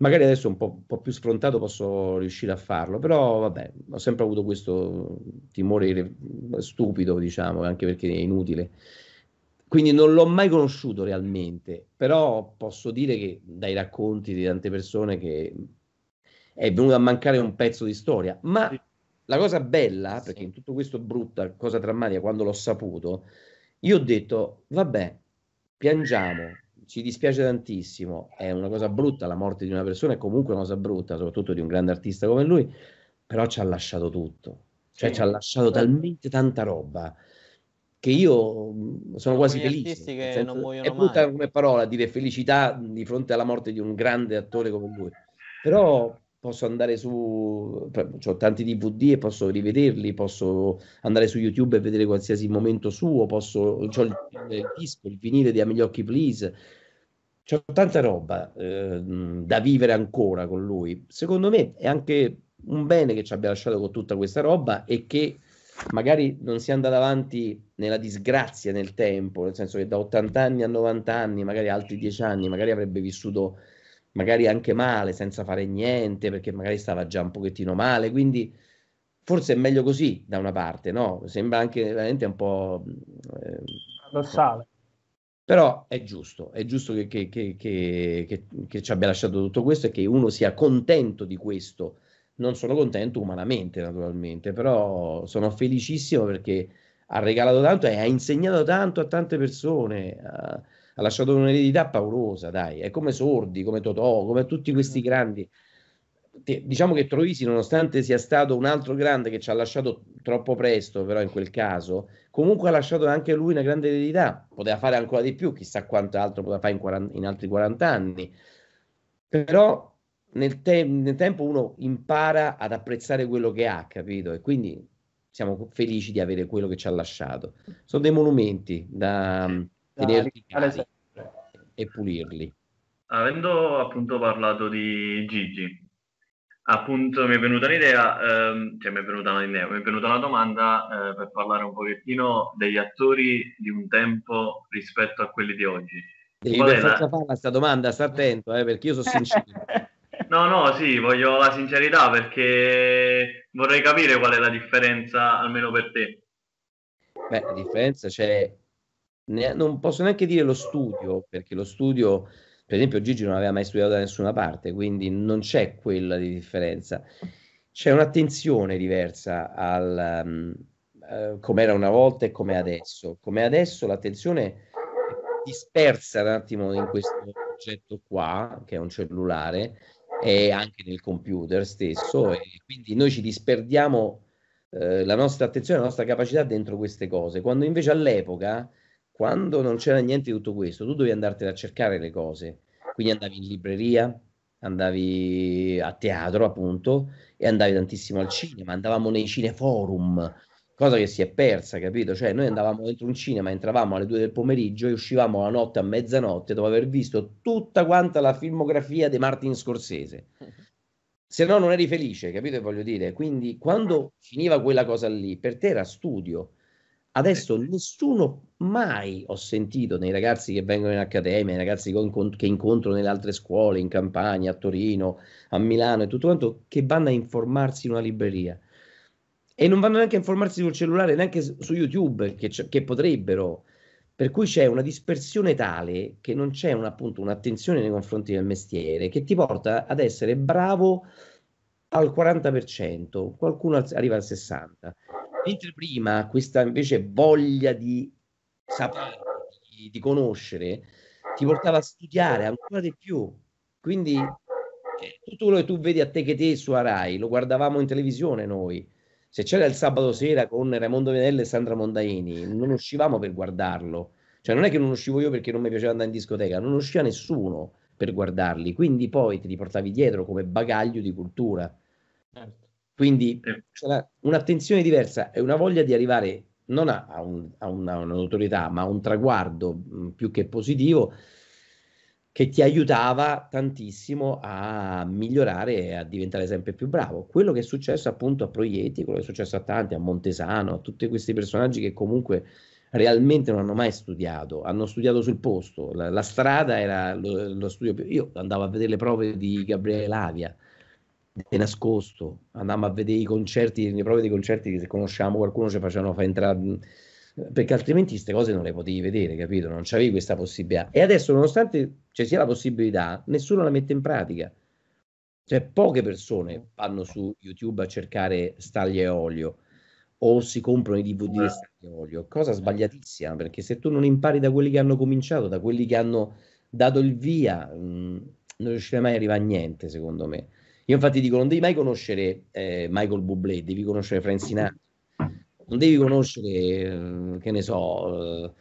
Magari adesso un po', un po', più sfrontato posso riuscire a farlo, però vabbè, ho sempre avuto questo timore stupido, diciamo, anche perché è inutile. Quindi non l'ho mai conosciuto realmente, però posso dire che dai racconti di tante persone che è venuto a mancare un pezzo di storia. Ma la cosa bella, perché in tutto questo brutta, cosa drammatica, quando l'ho saputo, io ho detto, vabbè, piangiamo, ci dispiace tantissimo, è una cosa brutta la morte di una persona, è comunque una cosa brutta, soprattutto di un grande artista come lui, però ci ha lasciato tutto, cioè sì. ci ha lasciato talmente tanta roba che io mm, sono quasi felice. Senso, è brutta mai. come parola dire felicità di fronte alla morte di un grande attore come lui, però posso andare su, ho tanti DVD e posso rivederli, posso andare su YouTube e vedere qualsiasi momento suo, posso, ho il, il disco, il vinile di Amigli Occhi Please, c'è tanta roba eh, da vivere ancora con lui. Secondo me è anche un bene che ci abbia lasciato con tutta questa roba e che magari non sia andata avanti nella disgrazia nel tempo, nel senso che da 80 anni a 90 anni, magari altri 10 anni, magari avrebbe vissuto magari anche male, senza fare niente, perché magari stava già un pochettino male, quindi forse è meglio così da una parte, no? Sembra anche veramente un po'... Eh, paradossale. Però è giusto, è giusto che, che, che, che, ci abbia lasciato tutto questo e che uno sia contento di questo non sono contento umanamente, naturalmente, però sono felicissimo perché ha regalato tanto e ha insegnato tanto a tante persone. Ha, ha lasciato un'eredità paurosa, dai, è come Sordi, come Totò, come tutti questi grandi. Diciamo che Troisi, nonostante sia stato un altro grande che ci ha lasciato troppo presto, però in quel caso, comunque ha lasciato anche lui una grande eredità. Poteva fare ancora di più, chissà quanto altro poteva fare in, 40, in altri 40 anni. Però nel, te- nel tempo uno impara ad apprezzare quello che ha, capito? E quindi siamo felici di avere quello che ci ha lasciato. Sono dei monumenti da tenerli cari e pulirli. Avendo appunto parlato di Gigi, appunto mi è venuta un'idea, ehm, cioè mi è venuta un'idea, mi è venuta una domanda eh, per parlare un pochettino degli attori di un tempo rispetto a quelli di oggi. Devi Qual per la... fare questa domanda, sta attento, eh, perché io sono sincero. no, no, sì, voglio la sincerità perché vorrei capire qual è la differenza, almeno per te. Beh, la differenza c'è ne, non posso neanche dire lo studio, perché lo studio, per esempio, Gigi non aveva mai studiato da nessuna parte, quindi non c'è quella di differenza. C'è un'attenzione diversa al um, uh, come era una volta e come adesso. Come adesso l'attenzione è dispersa un attimo in questo oggetto qua, che è un cellulare, e anche nel computer stesso, e quindi noi ci disperdiamo eh, la nostra attenzione, la nostra capacità dentro queste cose, quando invece all'epoca quando non c'era niente di tutto questo, tu dovevi andartene a cercare le cose. Quindi andavi in libreria, andavi a teatro, appunto, e andavi tantissimo al cinema, andavamo nei cineforum, cosa che si è persa, capito? Cioè, noi andavamo dentro un cinema, entravamo alle due del pomeriggio e uscivamo la notte a mezzanotte dopo aver visto tutta quanta la filmografia di Martin Scorsese. Se no non eri felice, capito che voglio dire? Quindi quando finiva quella cosa lì, per te era studio Adesso nessuno mai ho sentito nei ragazzi che vengono in accademia, nei ragazzi che incontro nelle altre scuole, in Campania, a Torino, a Milano e tutto quanto, che vanno a informarsi in una libreria. E non vanno neanche a informarsi sul cellulare, neanche su YouTube, che, che potrebbero. Per cui c'è una dispersione tale che non c'è un, appunto un'attenzione nei confronti del mestiere che ti porta ad essere bravo al 40%, qualcuno arriva al 60%. Mentre prima questa invece voglia di sapere, di, di conoscere, ti portava a studiare ancora di più. Quindi eh, tutto quello che tu vedi a te che te su Arai lo guardavamo in televisione noi. Se c'era il sabato sera con Raimondo Venelli e Sandra Mondaini, non uscivamo per guardarlo. Cioè non è che non uscivo io perché non mi piaceva andare in discoteca, non usciva nessuno per guardarli, quindi poi te li portavi dietro come bagaglio di cultura. Certo. Quindi c'è un'attenzione diversa e una voglia di arrivare non a, a, un, a una, un'autorità, ma a un traguardo mh, più che positivo che ti aiutava tantissimo a migliorare e a diventare sempre più bravo. Quello che è successo appunto a Proietti, quello che è successo a tanti, a Montesano, a tutti questi personaggi che comunque realmente non hanno mai studiato, hanno studiato sul posto. La, la strada era lo, lo studio. Più... Io andavo a vedere le prove di Gabriele Lavia di nascosto, andavamo a vedere i concerti, le prove dei concerti che se conosciamo qualcuno ci facevano far entrare perché altrimenti queste cose non le potevi vedere, capito? Non c'avevi questa possibilità. E adesso, nonostante ci sia la possibilità, nessuno la mette in pratica. Cioè, poche persone vanno su YouTube a cercare staglie e olio o si comprano i DVD di staglie e olio, cosa sbagliatissima, perché se tu non impari da quelli che hanno cominciato, da quelli che hanno dato il via, mh, non riuscirai mai a arrivare a niente, secondo me. Io infatti dico, non devi mai conoscere eh, Michael Bublé, devi conoscere Frank Sinatra. Non devi conoscere, eh, che ne so,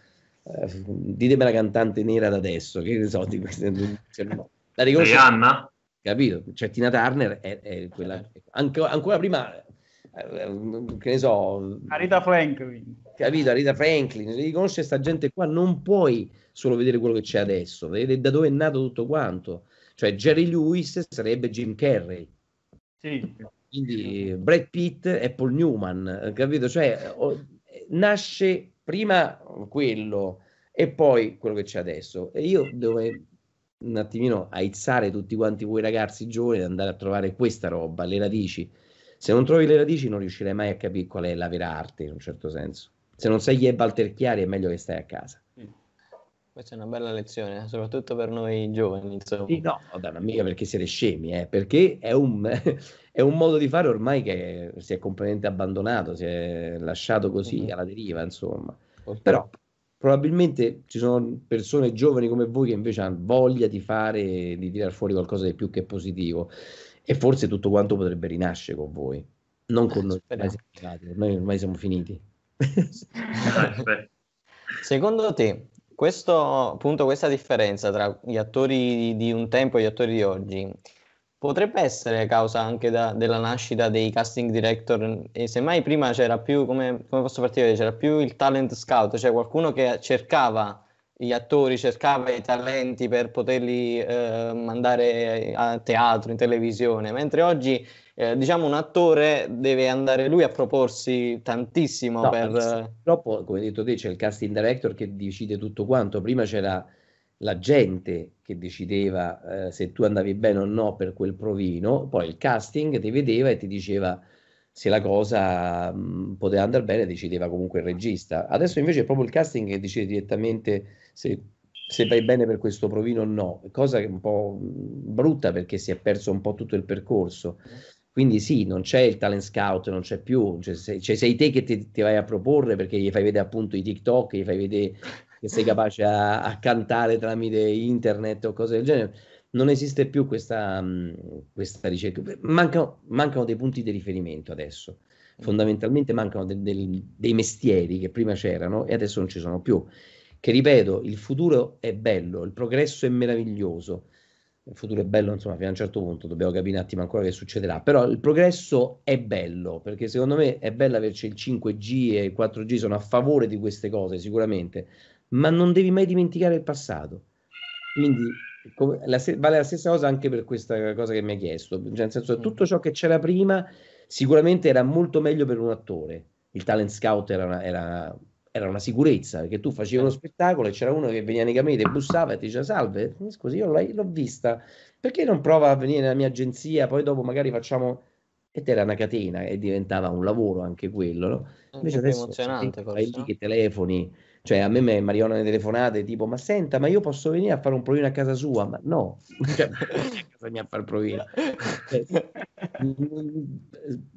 eh, ditemi la cantante nera da adesso, che ne so, di queste, no. la riconosci? Rihanna? Capito? Cioè Tina Turner è, è quella, anche, ancora prima eh, che ne so Arita Franklin capito Arita Franklin devi conoscere questa gente qua non puoi solo vedere quello che c'è adesso vedere da dove è nato tutto quanto cioè Jerry Lewis sarebbe Jim Carrey. Sì. Quindi Brad Pitt e Paul Newman, capito? Cioè nasce prima quello e poi quello che c'è adesso. E io devo un attimino aizzare tutti quanti voi ragazzi giovani ad andare a trovare questa roba, le radici. Se non trovi le radici non riuscirai mai a capire qual è la vera arte in un certo senso. Se non sai chi è Walter Chiari è meglio che stai a casa. Questa è una bella lezione, soprattutto per noi giovani. Insomma. Sì, no, vabbè, ma mica perché siete scemi, eh, perché è un, è un, modo di fare ormai che si è completamente abbandonato, si è lasciato così mm-hmm. alla deriva, insomma. Però probabilmente ci sono persone giovani come voi che invece hanno voglia di fare, di tirare fuori qualcosa di più che positivo e forse tutto quanto potrebbe rinascere con voi, non con noi, ormai siamo, ormai, ormai siamo finiti. Secondo te, questo, appunto, questa differenza tra gli attori di un tempo e gli attori di oggi potrebbe essere causa anche da, della nascita dei casting director? E semmai prima c'era più, come, come posso farti c'era più il talent scout, cioè qualcuno che cercava gli attori, cercava i talenti per poterli eh, mandare a teatro, in televisione, mentre oggi eh, diciamo un attore deve andare lui a proporsi tantissimo no, per... Purtroppo, come hai detto te, c'è il casting director che decide tutto quanto. Prima c'era la gente che decideva eh, se tu andavi bene o no per quel provino, poi il casting ti vedeva e ti diceva se la cosa mh, poteva andare bene, decideva comunque il regista. Adesso invece è proprio il casting che decide direttamente se, se vai bene per questo provino o no, cosa che è un po' brutta perché si è perso un po' tutto il percorso. Quindi sì, non c'è il talent scout, non c'è più, cioè, sei, cioè, sei te che ti, ti, vai a proporre perché gli fai vedere appunto i TikTok, gli fai vedere che sei capace a, a cantare tramite internet o cose del genere. Non esiste più questa, questa ricerca, mancano, mancano, dei punti di riferimento adesso, fondamentalmente mancano de, de, dei mestieri che prima c'erano e adesso non ci sono più. Che ripeto, il futuro è bello, il progresso è meraviglioso, il futuro è bello, insomma, fino a un certo punto dobbiamo capire un attimo ancora che succederà, però il progresso è bello, perché secondo me è bello averci il 5G e il 4G, sono a favore di queste cose sicuramente, ma non devi mai dimenticare il passato. Quindi come, la, vale la stessa cosa anche per questa cosa che mi hai chiesto, cioè, nel senso che tutto ciò che c'era prima sicuramente era molto meglio per un attore. Il talent scout era, una, era era una sicurezza perché tu facevi uno spettacolo e c'era uno che veniva nei camini, ti bussava e ti diceva salve, scusi io l'ho, l'ho, vista, perché non prova a venire nella mia agenzia, poi dopo magari facciamo... Ed era una catena e diventava un lavoro anche quello, no? Invece adesso emozionante, fai lì che telefoni, cioè a me mi arrivano le telefonate tipo ma senta ma io posso venire a fare un provino a casa sua? Ma no, cioè, a casa mia a fare il provino. Cioè,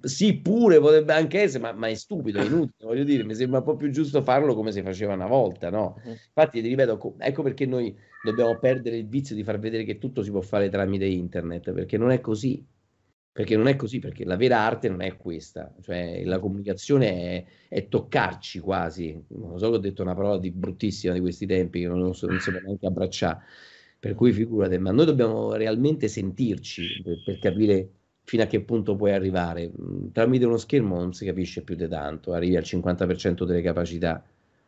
sì, pure potrebbe anche essere, ma, ma, è stupido, è inutile, voglio dire, mi sembra un po' più giusto farlo come si faceva una volta, no? Infatti, ti ripeto, ecco perché noi dobbiamo perdere il vizio di far vedere che tutto si può fare tramite internet, perché non è così. Perché non è così, perché la vera arte non è questa, cioè la comunicazione è, è toccarci quasi. Non so che ho detto una parola di bruttissima di questi tempi, che non, so, non può neanche abbracciare. Per cui figurate, ma noi dobbiamo realmente sentirci per, per capire fino a che punto puoi arrivare. Mm, tramite uno schermo non si capisce più di tanto, arrivi al 50% delle capacità.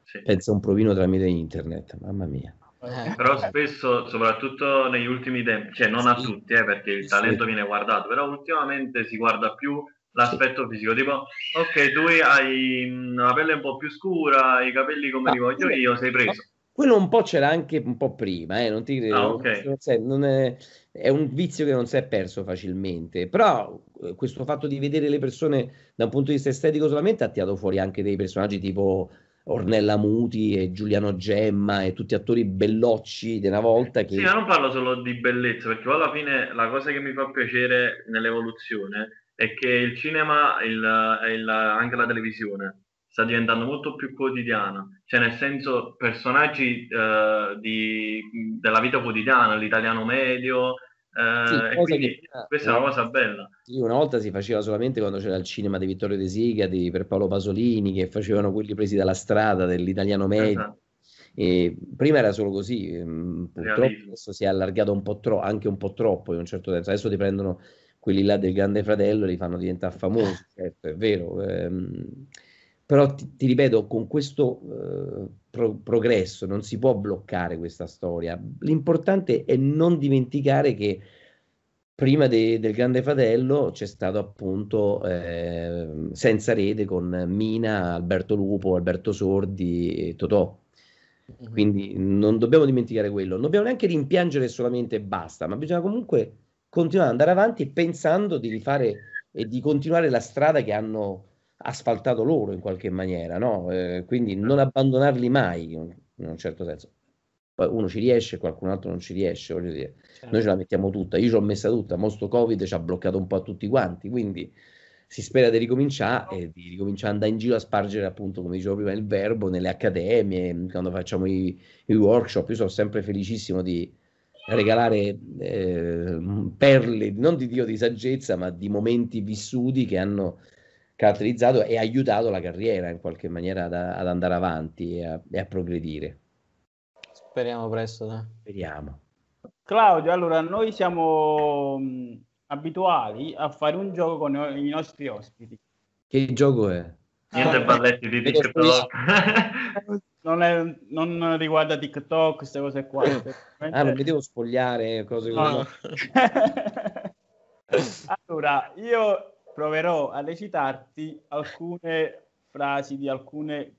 Sì. Pensa un provino tramite internet, mamma mia. Eh. Però spesso, soprattutto negli ultimi tempi, cioè non a tutti, eh, perché il talento viene guardato, però ultimamente si guarda più l'aspetto fisico, tipo, ok, tu hai la pelle un po' più scura, i capelli come li voglio io, sei preso. Quello un po' c'era anche un po' prima, eh, non ti credo. Ah, okay. non è, è, un vizio che non si è perso facilmente, però eh, questo fatto di vedere le persone da un punto di vista estetico solamente ha tirato fuori anche dei personaggi tipo Ornella Muti e Giuliano Gemma e tutti attori bellocci di una volta che... Sì, ma non parlo solo di bellezza, perché poi alla fine la cosa che mi fa piacere nell'evoluzione è che il cinema, il, anche la televisione, sta diventando molto più quotidiana, cioè nel senso personaggi uh, di, della vita quotidiana, l'italiano medio, sì, quindi che, questa è una cosa bella. Sì, una volta si faceva solamente quando c'era il cinema di Vittorio De Siga, di per Paolo Pasolini, che facevano quelli presi dalla strada dell'italiano medio. Esatto. E prima era solo così, mm, purtroppo Realismo. adesso si è allargato un po' troppo, anche un po' troppo in un certo senso. Adesso ti prendono quelli là del Grande Fratello e li fanno diventare famosi, certo, è vero. Ehm, però ti, ti ripeto, con questo eh, pro- progresso non si può bloccare questa storia. L'importante è non dimenticare che prima de- del Grande Fratello c'è stato appunto eh, Senza Rete con Mina, Alberto Lupo, Alberto Sordi e Totò. Mm-hmm. Quindi non dobbiamo dimenticare quello, non dobbiamo neanche rimpiangere solamente e basta, ma bisogna comunque continuare ad andare avanti pensando di rifare e di continuare la strada che hanno asfaltato loro in qualche maniera, no? Eh, quindi non abbandonarli mai in un certo senso. Poi uno ci riesce, qualcun altro non ci riesce, voglio dire. Certo. Noi ce la mettiamo tutta, io ce l'ho messa tutta, mo sto Covid ci ha bloccato un po' a tutti quanti, quindi si spera di ricominciare e di ricominciare ad andare in giro a spargere appunto, come dicevo prima, il verbo nelle accademie, quando facciamo i, i workshop, io sono sempre felicissimo di regalare eh, perle, non di Dio di saggezza, ma di momenti vissuti che hanno caratterizzato e aiutato la carriera in qualche maniera ad, ad andare avanti e a, e a progredire. Speriamo presto, dai. Speriamo. Claudio, allora noi siamo mh, abituali a fare un gioco con i nostri ospiti. Che gioco è? Niente Ah, balletti di vedo TikTok. non, è- non riguarda TikTok, queste cose qua. Ah, non mi devo spogliare cose No. così. allora, io proverò a recitarti alcune frasi di alcune,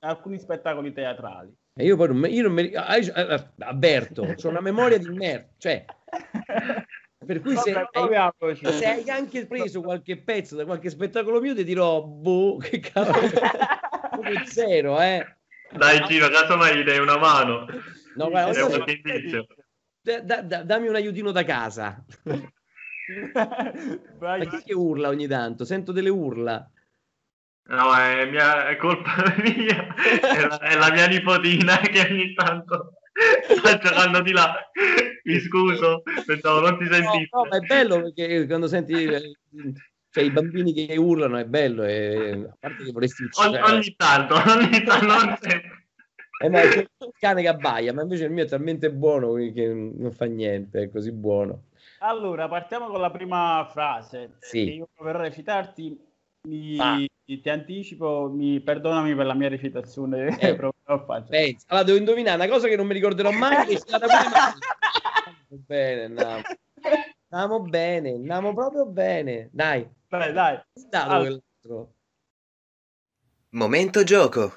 alcuni spettacoli teatrali. E io poi non, mi- io non mi ah, io- ah, avverto, ho una memoria di merda, cioè, per cui se Vabbè, hai, se hai anche preso qualche pezzo da qualche spettacolo mio, ti dirò, boh, che cavolo, zero, eh. Dai, Gino, casomai gli dai una mano. No, guarda, da- da- dammi un aiutino da casa. Vai, Ma chi che urla ogni tanto? Sento delle urla. No, è, mia, è colpa mia. È la, è la mia nipotina che ogni tanto sta giocando di là. Mi scuso, pensavo non ti No, sentissi. no, ma è bello perché quando senti eh, cioè, i bambini che urlano è bello, e, a parte che vorresti ogni, uccidere. ogni tanto, ogni tanto, non sempre. Eh, ma c'è il cane che abbaia, ma invece il mio è talmente buono che non fa niente, è così buono. Allora, partiamo con la prima frase. Sì. Che io proverò a recitarti. Mi, Ah. ti anticipo, mi, perdonami per la mia recitazione. Eh, proverò a farla. Pensa, allora devo indovinare una cosa che non mi ricorderò mai, che sia stata pure. Bene, andiamo. Andiamo bene, andiamo proprio bene. Dai, Dai, dai. Allora. Momento gioco.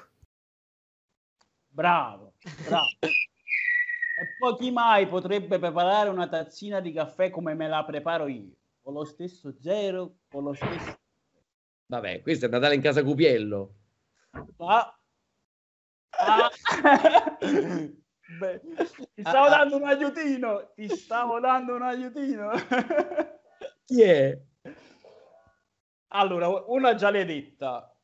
Bravo, bravo. Poi chi mai potrebbe preparare una tazzina di caffè come me la preparo io? Con lo stesso zero, con lo stesso... Vabbè, questo è Natale in casa Cupiello. Ah. Ah. Beh, ti stavo Ah, ah. dando un aiutino, ti stavo dando un aiutino. Chi è? Allora, una già l'hai detta,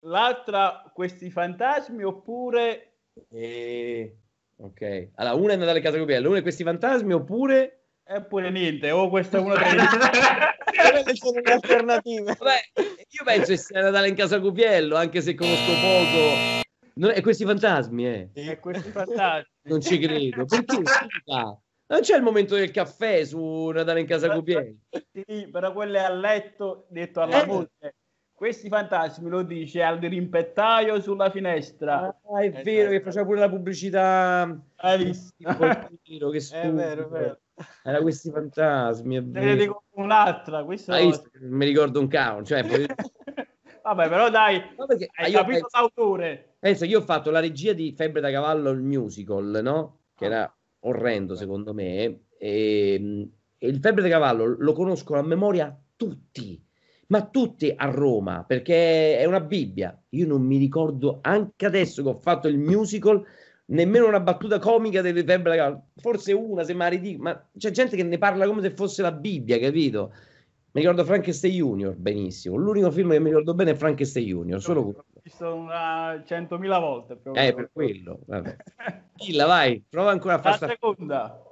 l'altra questi fantasmi oppure Eh, ok. Allora, una è Natale in casa Cupiello, una è questi fantasmi oppure... eppure niente, o questa è una delle Quelle sono le alternative. Vabbè, io penso che sia Natale in casa Cupiello, anche se conosco poco. Non è questi fantasmi, eh. e questi fantasmi. Non ci credo. Perché? Scusa, non c'è il momento del caffè su Natale in casa Cupiello. Sì, però quello è a letto detto alla Eh. moglie. Questi fantasmi lo dice al rimpettaio sulla finestra. Ah, è vero che faceva pure la pubblicità. Hai visto? È vero, che È vero, è vero. Era questi fantasmi, è Te ne vero. dico un'altra, questa Hai visto? Mi ricordo un cavolo. Cioè, poi- Vabbè, però dai, No, perché hai io capito penso- l'autore. Pensa che io ho fatto la regia di Febbre da cavallo, il musical, no? Che era orrendo secondo me. E, e il Febbre da cavallo lo conoscono a memoria tutti, ma tutti a Roma, perché è una Bibbia. Io non mi ricordo anche adesso che ho fatto il musical, nemmeno una battuta comica delle Febbre. Forse una, se mi ridico, ma c'è gente che ne parla come se fosse la Bibbia, capito? Mi ricordo Frankenstein Junior benissimo. L'unico film che mi ricordo bene è Frankenstein Junior, solo quello. L'ho visto una centomila volte. proprio. Eh, per quello, vabbè. Dilla, vai, prova ancora a La fare sta... seconda.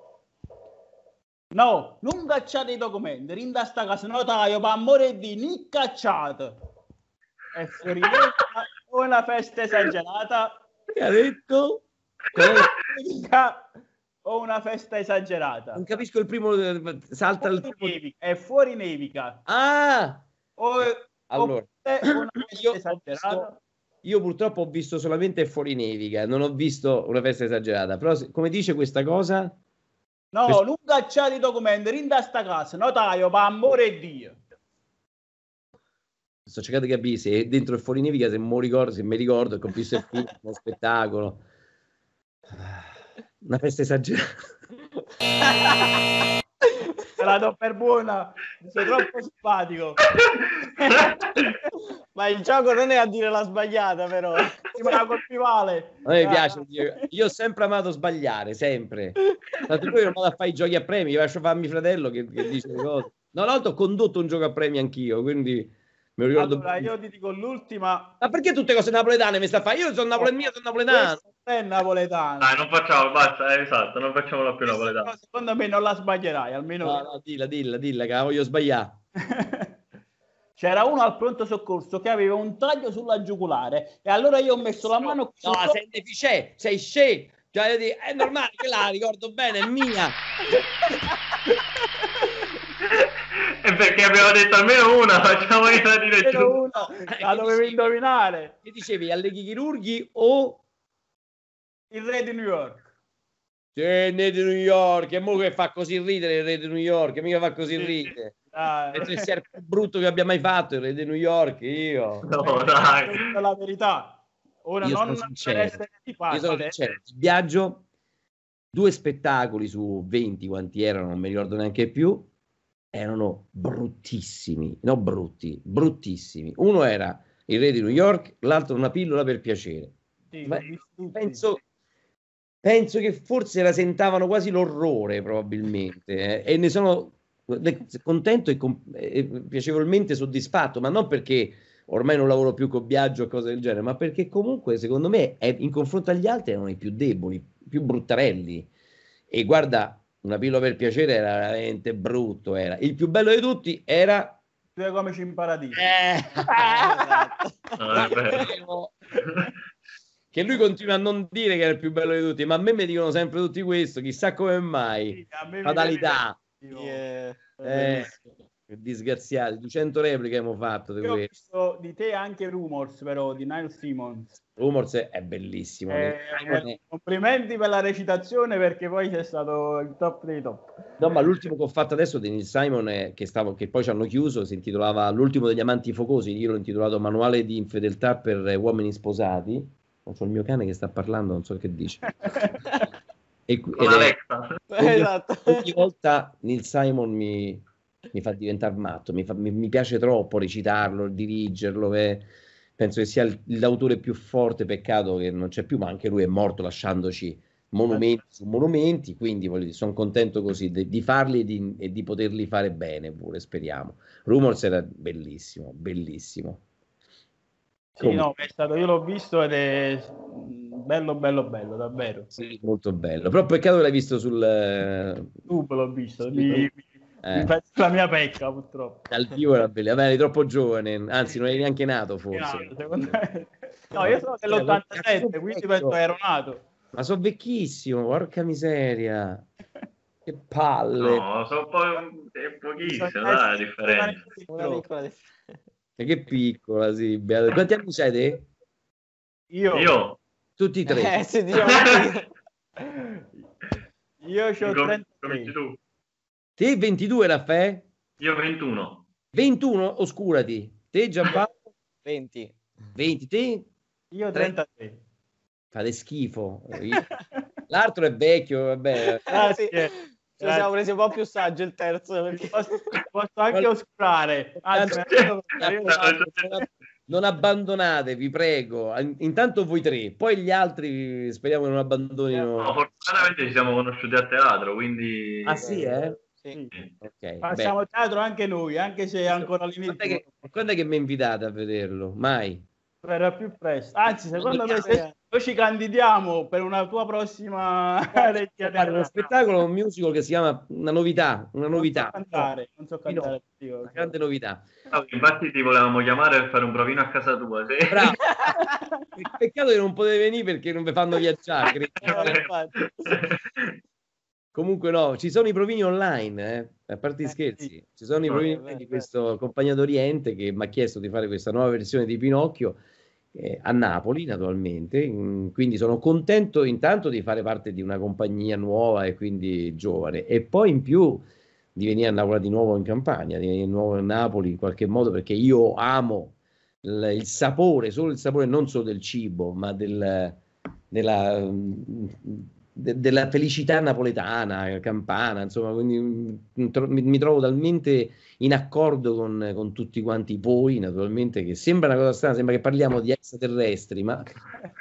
No, non cacciate i documenti, rinda sta casa notaio per amore di ni cacciate. È fuori legge o una festa esagerata Che ha detto? O una festa esagerata. Non capisco il primo, salta il Fuori primo... nevica, è fuori nevica Ah! o Allora, io visto- io purtroppo ho visto solamente Fuori Nevica, non ho visto una festa esagerata, però come dice questa cosa? No, Questo- non cacciate i documenti, rinda sta casa notaio per amore di Dio. Sto cercando di capire se dentro il Fuori Nevica, se, ricordo, se mi ricordo che ho visto il film, uno spettacolo. Una festa esagerata. Te la do per buona, sei troppo simpatico. Ma il gioco non è a dire la sbagliata, però. l'ultima colpivale. A me piace, io ho sempre amato sbagliare, sempre. Tanto poi non vado a fare i giochi a premi, lascio fare mio fratello che, che dice le cose. No, una volta ho condotto un gioco a premi anch'io, quindi me lo ricordo. Allora, io ti dico l'ultima. Ma perché tutte cose napoletane mi sta a fare? Io sono napoletano, sono napoletano. Questa è napoletana. Dai, non facciamo, basta, eh, esatto, non facciamola più napoletana. Secondo me non la sbaglierai, almeno. No, no, dilla, dilla, dilla, che la voglio sbagliare. C'era uno al pronto soccorso che aveva un taglio sulla giugulare e allora io ho messo la mano No, sei deficiente, sei scemo. Cioè, è normale che la ricordo bene, è mia. E perché abbiamo detto almeno una, facciamo io dire Almeno giusto. una, la dovevi indovinare. Che dicevi, alleghi chirurghi o Il re di New York. Sì, il re di New York? E mo che fa così ridere il re di New York? Mica fa così Sì, ridere. Che sia il più brutto che abbia mai fatto il re di New York, io. No, dai. È la verità. Ora Io non sono sincero. essere Io sono sincero, il viaggio, due spettacoli su 20 quanti erano, non mi ricordo neanche più, erano bruttissimi, no brutti, bruttissimi. Uno era il re di New York, l'altro una pillola per piacere. sì. Penso, penso che forse rasentavano quasi l'orrore probabilmente eh, e ne sono contento e, com- e piacevolmente soddisfatto, ma non perché ormai non lavoro più con Biagio o cose del genere, ma perché comunque secondo me è- in confronto agli altri erano i più deboli, più bruttarelli. E guarda, una pillola per piacere era veramente brutto. Era. Il più bello di tutti era... Due comici in paradiso. Eh, No, vero. che lui continua a non dire che era il più bello di tutti, ma a me mi dicono sempre tutti questo, chissà come mai. Sì, a me mi Fatalità. viene- Yeah. Eh, disgraziati, 200 repliche abbiamo fatto di Io ho visto di te anche Rumors, però, di Niall Simmons. Rumors è bellissimo. Eh, eh, complimenti per la recitazione perché poi sei stato il top dei top. No, ma l'ultimo che ho fatto adesso di Neil Simon, è- che, stavo, che poi ci hanno chiuso, si intitolava L'ultimo degli amanti focosi. Io l'ho intitolato Manuale di infedeltà per eh, uomini sposati. Non so il mio cane che sta parlando, non so che dice. E, ed è- Alexa. esatto. ogni volta Neil Simon mi, mi fa diventare matto, mi, fa- mi- mi piace troppo recitarlo, dirigerlo, eh. penso che sia il- l'autore più forte, peccato che non c'è più, ma anche lui è morto lasciandoci monumenti su monumenti, quindi sono contento così de- di farli e di, e di poterli fare bene pure, speriamo. Rumors era bellissimo, bellissimo. Sì, no, è stato, io l'ho visto ed è bello, bello, bello, davvero. Sì, molto bello, però peccato che l'hai visto sul... eh, YouTube l'ho visto, mi, mi- eh. la mia pecca purtroppo. dal vivo era bello, vabbè, eri troppo giovane, anzi non eri neanche nato forse. No, secondo me- no, io sono dell'87, quindi penso ero nato. Ma sono vecchissimo, porca miseria. Che palle. No, sono po- è pochissimo, la differenza. Piccola. E che piccola, sì. beata. Quanti anni sei te? Io, Io, Tutti e tre. Eh, se diciamo io ho com- 33. cominci tu. Te 22, Raffaele? Io 21. 21, oscurati. Te Giampaolo? 20. 20. Te? Io 33. Fate schifo. L'altro è vecchio, vabbè. Ah, sì. Grazie. Ci siamo presi un po' più saggio il terzo perché Posso, posso anche oscurare. Anzi, la ricordo- Non abbandonate, vi prego. Intanto voi tre, poi gli altri speriamo che non No, abbandonino. fortunatamente ci siamo conosciuti a teatro, quindi... Ah sì, eh? Sì. Sì. Ok. Facciamo teatro anche noi, anche se è ancora beh. Quando è all'inizio. che, quando è che mi invitate a vederlo? Mai. Verrà più presto. Anzi, secondo me se noi ci candidiamo per una tua prossima regia fare uno spettacolo, un musical che si chiama Una novità, una novità, Non so cantare, non so cantare. dico. una grande novità. Ah, Infatti ti volevamo chiamare per fare un provino a casa tua, sì. Bravo. Peccato che non potete venire perché non vi fanno viaggiare. Comunque no, ci sono i provini online, eh, a parte gli Eh, scherzi, ci sono i provini online di questo Compagnia d'Oriente che mi ha chiesto di fare questa nuova versione di Pinocchio eh, a Napoli, naturalmente. Mm, Quindi sono contento intanto di fare parte di una compagnia nuova e quindi giovane. E poi in più di venire a lavorare di nuovo in Campania, di venire di nuovo a Napoli in qualche modo perché io amo il, il sapore, solo il sapore non solo del cibo, ma del, della, mm, de- della felicità napoletana, campana, insomma, quindi mm, mi, trovo talmente in accordo con, con tutti quanti voi, naturalmente, che sembra una cosa strana, sembra che parliamo di extraterrestri, ma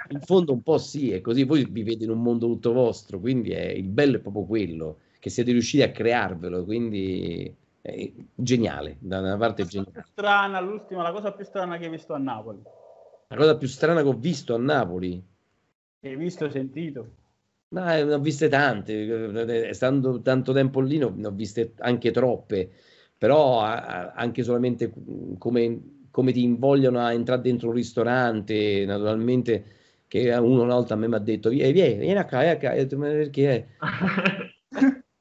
in fondo un po' sì, è così, voi vivete in un mondo tutto vostro, quindi è, il bello è proprio quello, che siete riusciti a crearvelo, quindi è geniale, da una parte La geniale. strana, l'ultima, la cosa più strana che hai visto a Napoli. La cosa più strana che ho visto a Napoli, hai visto sentito? No, eh, ne ho viste tante, eh, stando tanto tempo lì ne ho, viste anche troppe, però anche solamente come, come ti invogliano a entrare dentro un ristorante, naturalmente, che uno una volta a me mi ha detto, vieni, vieni, vieni a casa, ma perché?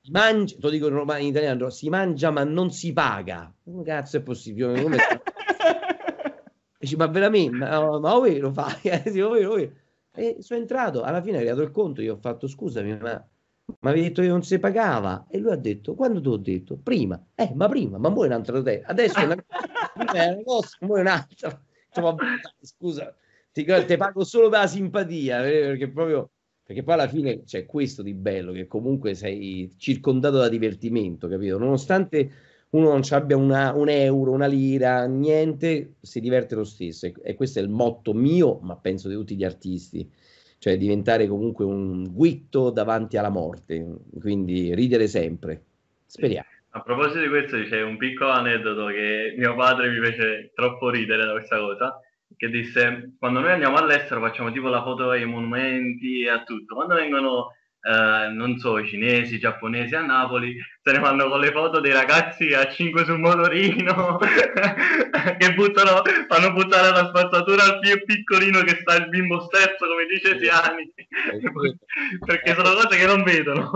Si mangia, te lo dico in, italiano, si mangia ma non si paga. Come cazzo è possibile? Come... Dici, ma veramente? Ma, ma voi lo fai? Eh, sì, E sono entrato, alla fine è arrivato il conto, io ho fatto scusami, ma mi avevi detto che non si pagava? E lui ha detto, quando te l'ho detto? Prima. Eh, ma prima, ma poi è un altro te. Adesso è una, è cosa, è un'altra. Ho detto, "Vabbè, dai, scusa, ti, ti pago solo per la simpatia, perché proprio... Perché poi alla fine c'è questo di bello, che comunque sei circondato da divertimento, capito? Nonostante uno non abbia una- un euro, una lira, niente, si diverte lo stesso. E questo è il motto mio, ma penso di tutti gli artisti, cioè diventare comunque un guitto davanti alla morte, quindi ridere sempre. Speriamo. A proposito di questo, c'è un piccolo aneddoto che mio padre mi fece troppo ridere da questa cosa, che disse, quando noi andiamo all'estero facciamo tipo la foto ai monumenti e a tutto, quando vengono, eh, non so, i cinesi, giapponesi a Napoli, se ne vanno con le foto dei ragazzi a 5 sul motorino, che buttano, fanno buttare la spazzatura al più piccolino che sta il bimbo stesso, come dice Siani, perché sono cose che non vedono.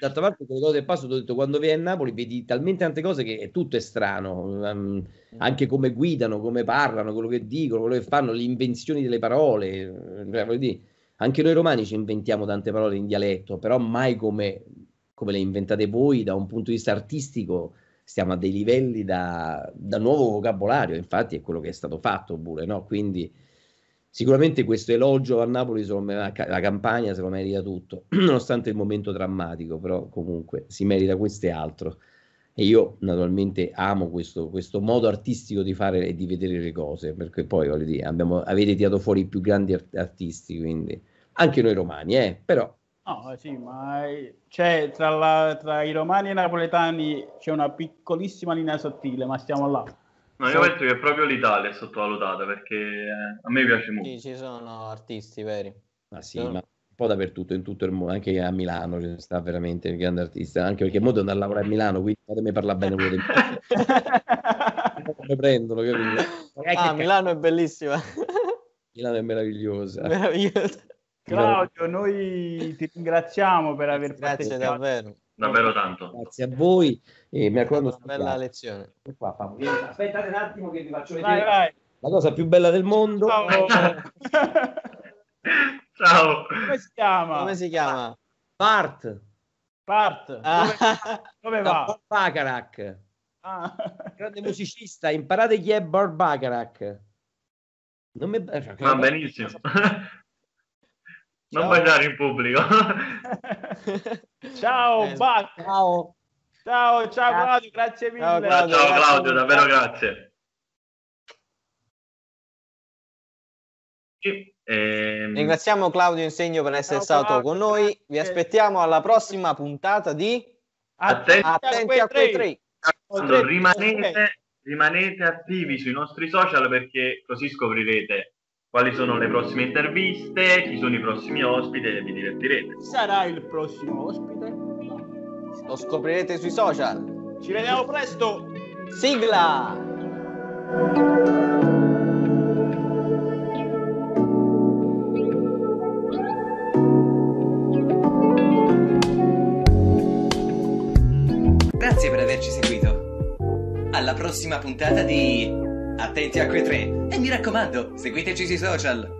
D'altra parte, quelle cose del passato, ho detto, quando vai a Napoli vedi talmente tante cose che è tutto è strano, ehm, anche come guidano, come parlano, quello che dicono, quello che fanno, le invenzioni delle parole. eh, cioè, voglio dire, anche noi romani ci inventiamo tante parole in dialetto, però mai come, come le inventate voi da un punto di vista artistico. Stiamo a dei livelli da, da nuovo vocabolario, infatti è quello che è stato fatto pure, no? Quindi sicuramente questo elogio a Napoli, me, la, campagna se lo merita tutto, nonostante il momento drammatico, però comunque si merita questo e altro. E io naturalmente amo questo, questo modo artistico di fare e di vedere le cose, perché poi dire, abbiamo, avete tirato fuori i più grandi art- artisti, quindi anche noi romani, eh, però No, sì, ma è- c'è tra, la- tra i romani e i napoletani c'è una piccolissima linea sottile, ma stiamo là. No, io penso che proprio l'Italia è sottovalutata perché eh, a me piace molto. Sì, ci sono artisti veri. Ma sì, Sì. ma un po' dappertutto, in tutto il mondo, anche a Milano ci sta veramente il grande artista, anche perché mo devo andare a lavorare a Milano, quindi fatemi parlare bene quello di come prendono, capito? Eh, Ah, Milano è bellissima. Milano è meravigliosa. Meraviglioso. Claudio, noi ti ringraziamo per aver Grazie partecipato. davvero. Davvero tanto. Grazie a voi e mi raccomando, una bella lezione. studiate. Qua, aspettate un attimo che vi faccio Vai, vedere vai. la cosa più bella del mondo. Ciao. Ciao. Come si chiama? Come si chiama? Bart, Part. Ah. Dove, va? Bob Bacharach, Ah. grande musicista, imparate chi è Bob Bacharach. Non mi... Va benissimo. Non baciare in pubblico. Ciao, Eh, Bart. Ciao. Ciao, ciao Claudio, grazie mille. Ciao, Claudio. Ciao grazie Claudio, davvero grazie. Sì, ehm, Ringraziamo Claudio Insegno per essere Ciao, stato Claudio, con noi. Vi grazie. aspettiamo alla prossima puntata di Attenti Attenti a quei tre. Rimanete, rimanete attivi sui nostri social perché così scoprirete quali sono le prossime interviste, chi sono i prossimi ospiti e vi divertirete. Chi sarà il prossimo ospite? Lo scoprirete sui social. Ci vediamo presto. Sigla! Grazie per averci seguito. Alla prossima puntata di Attenti a quei tre. E mi raccomando, seguiteci sui social.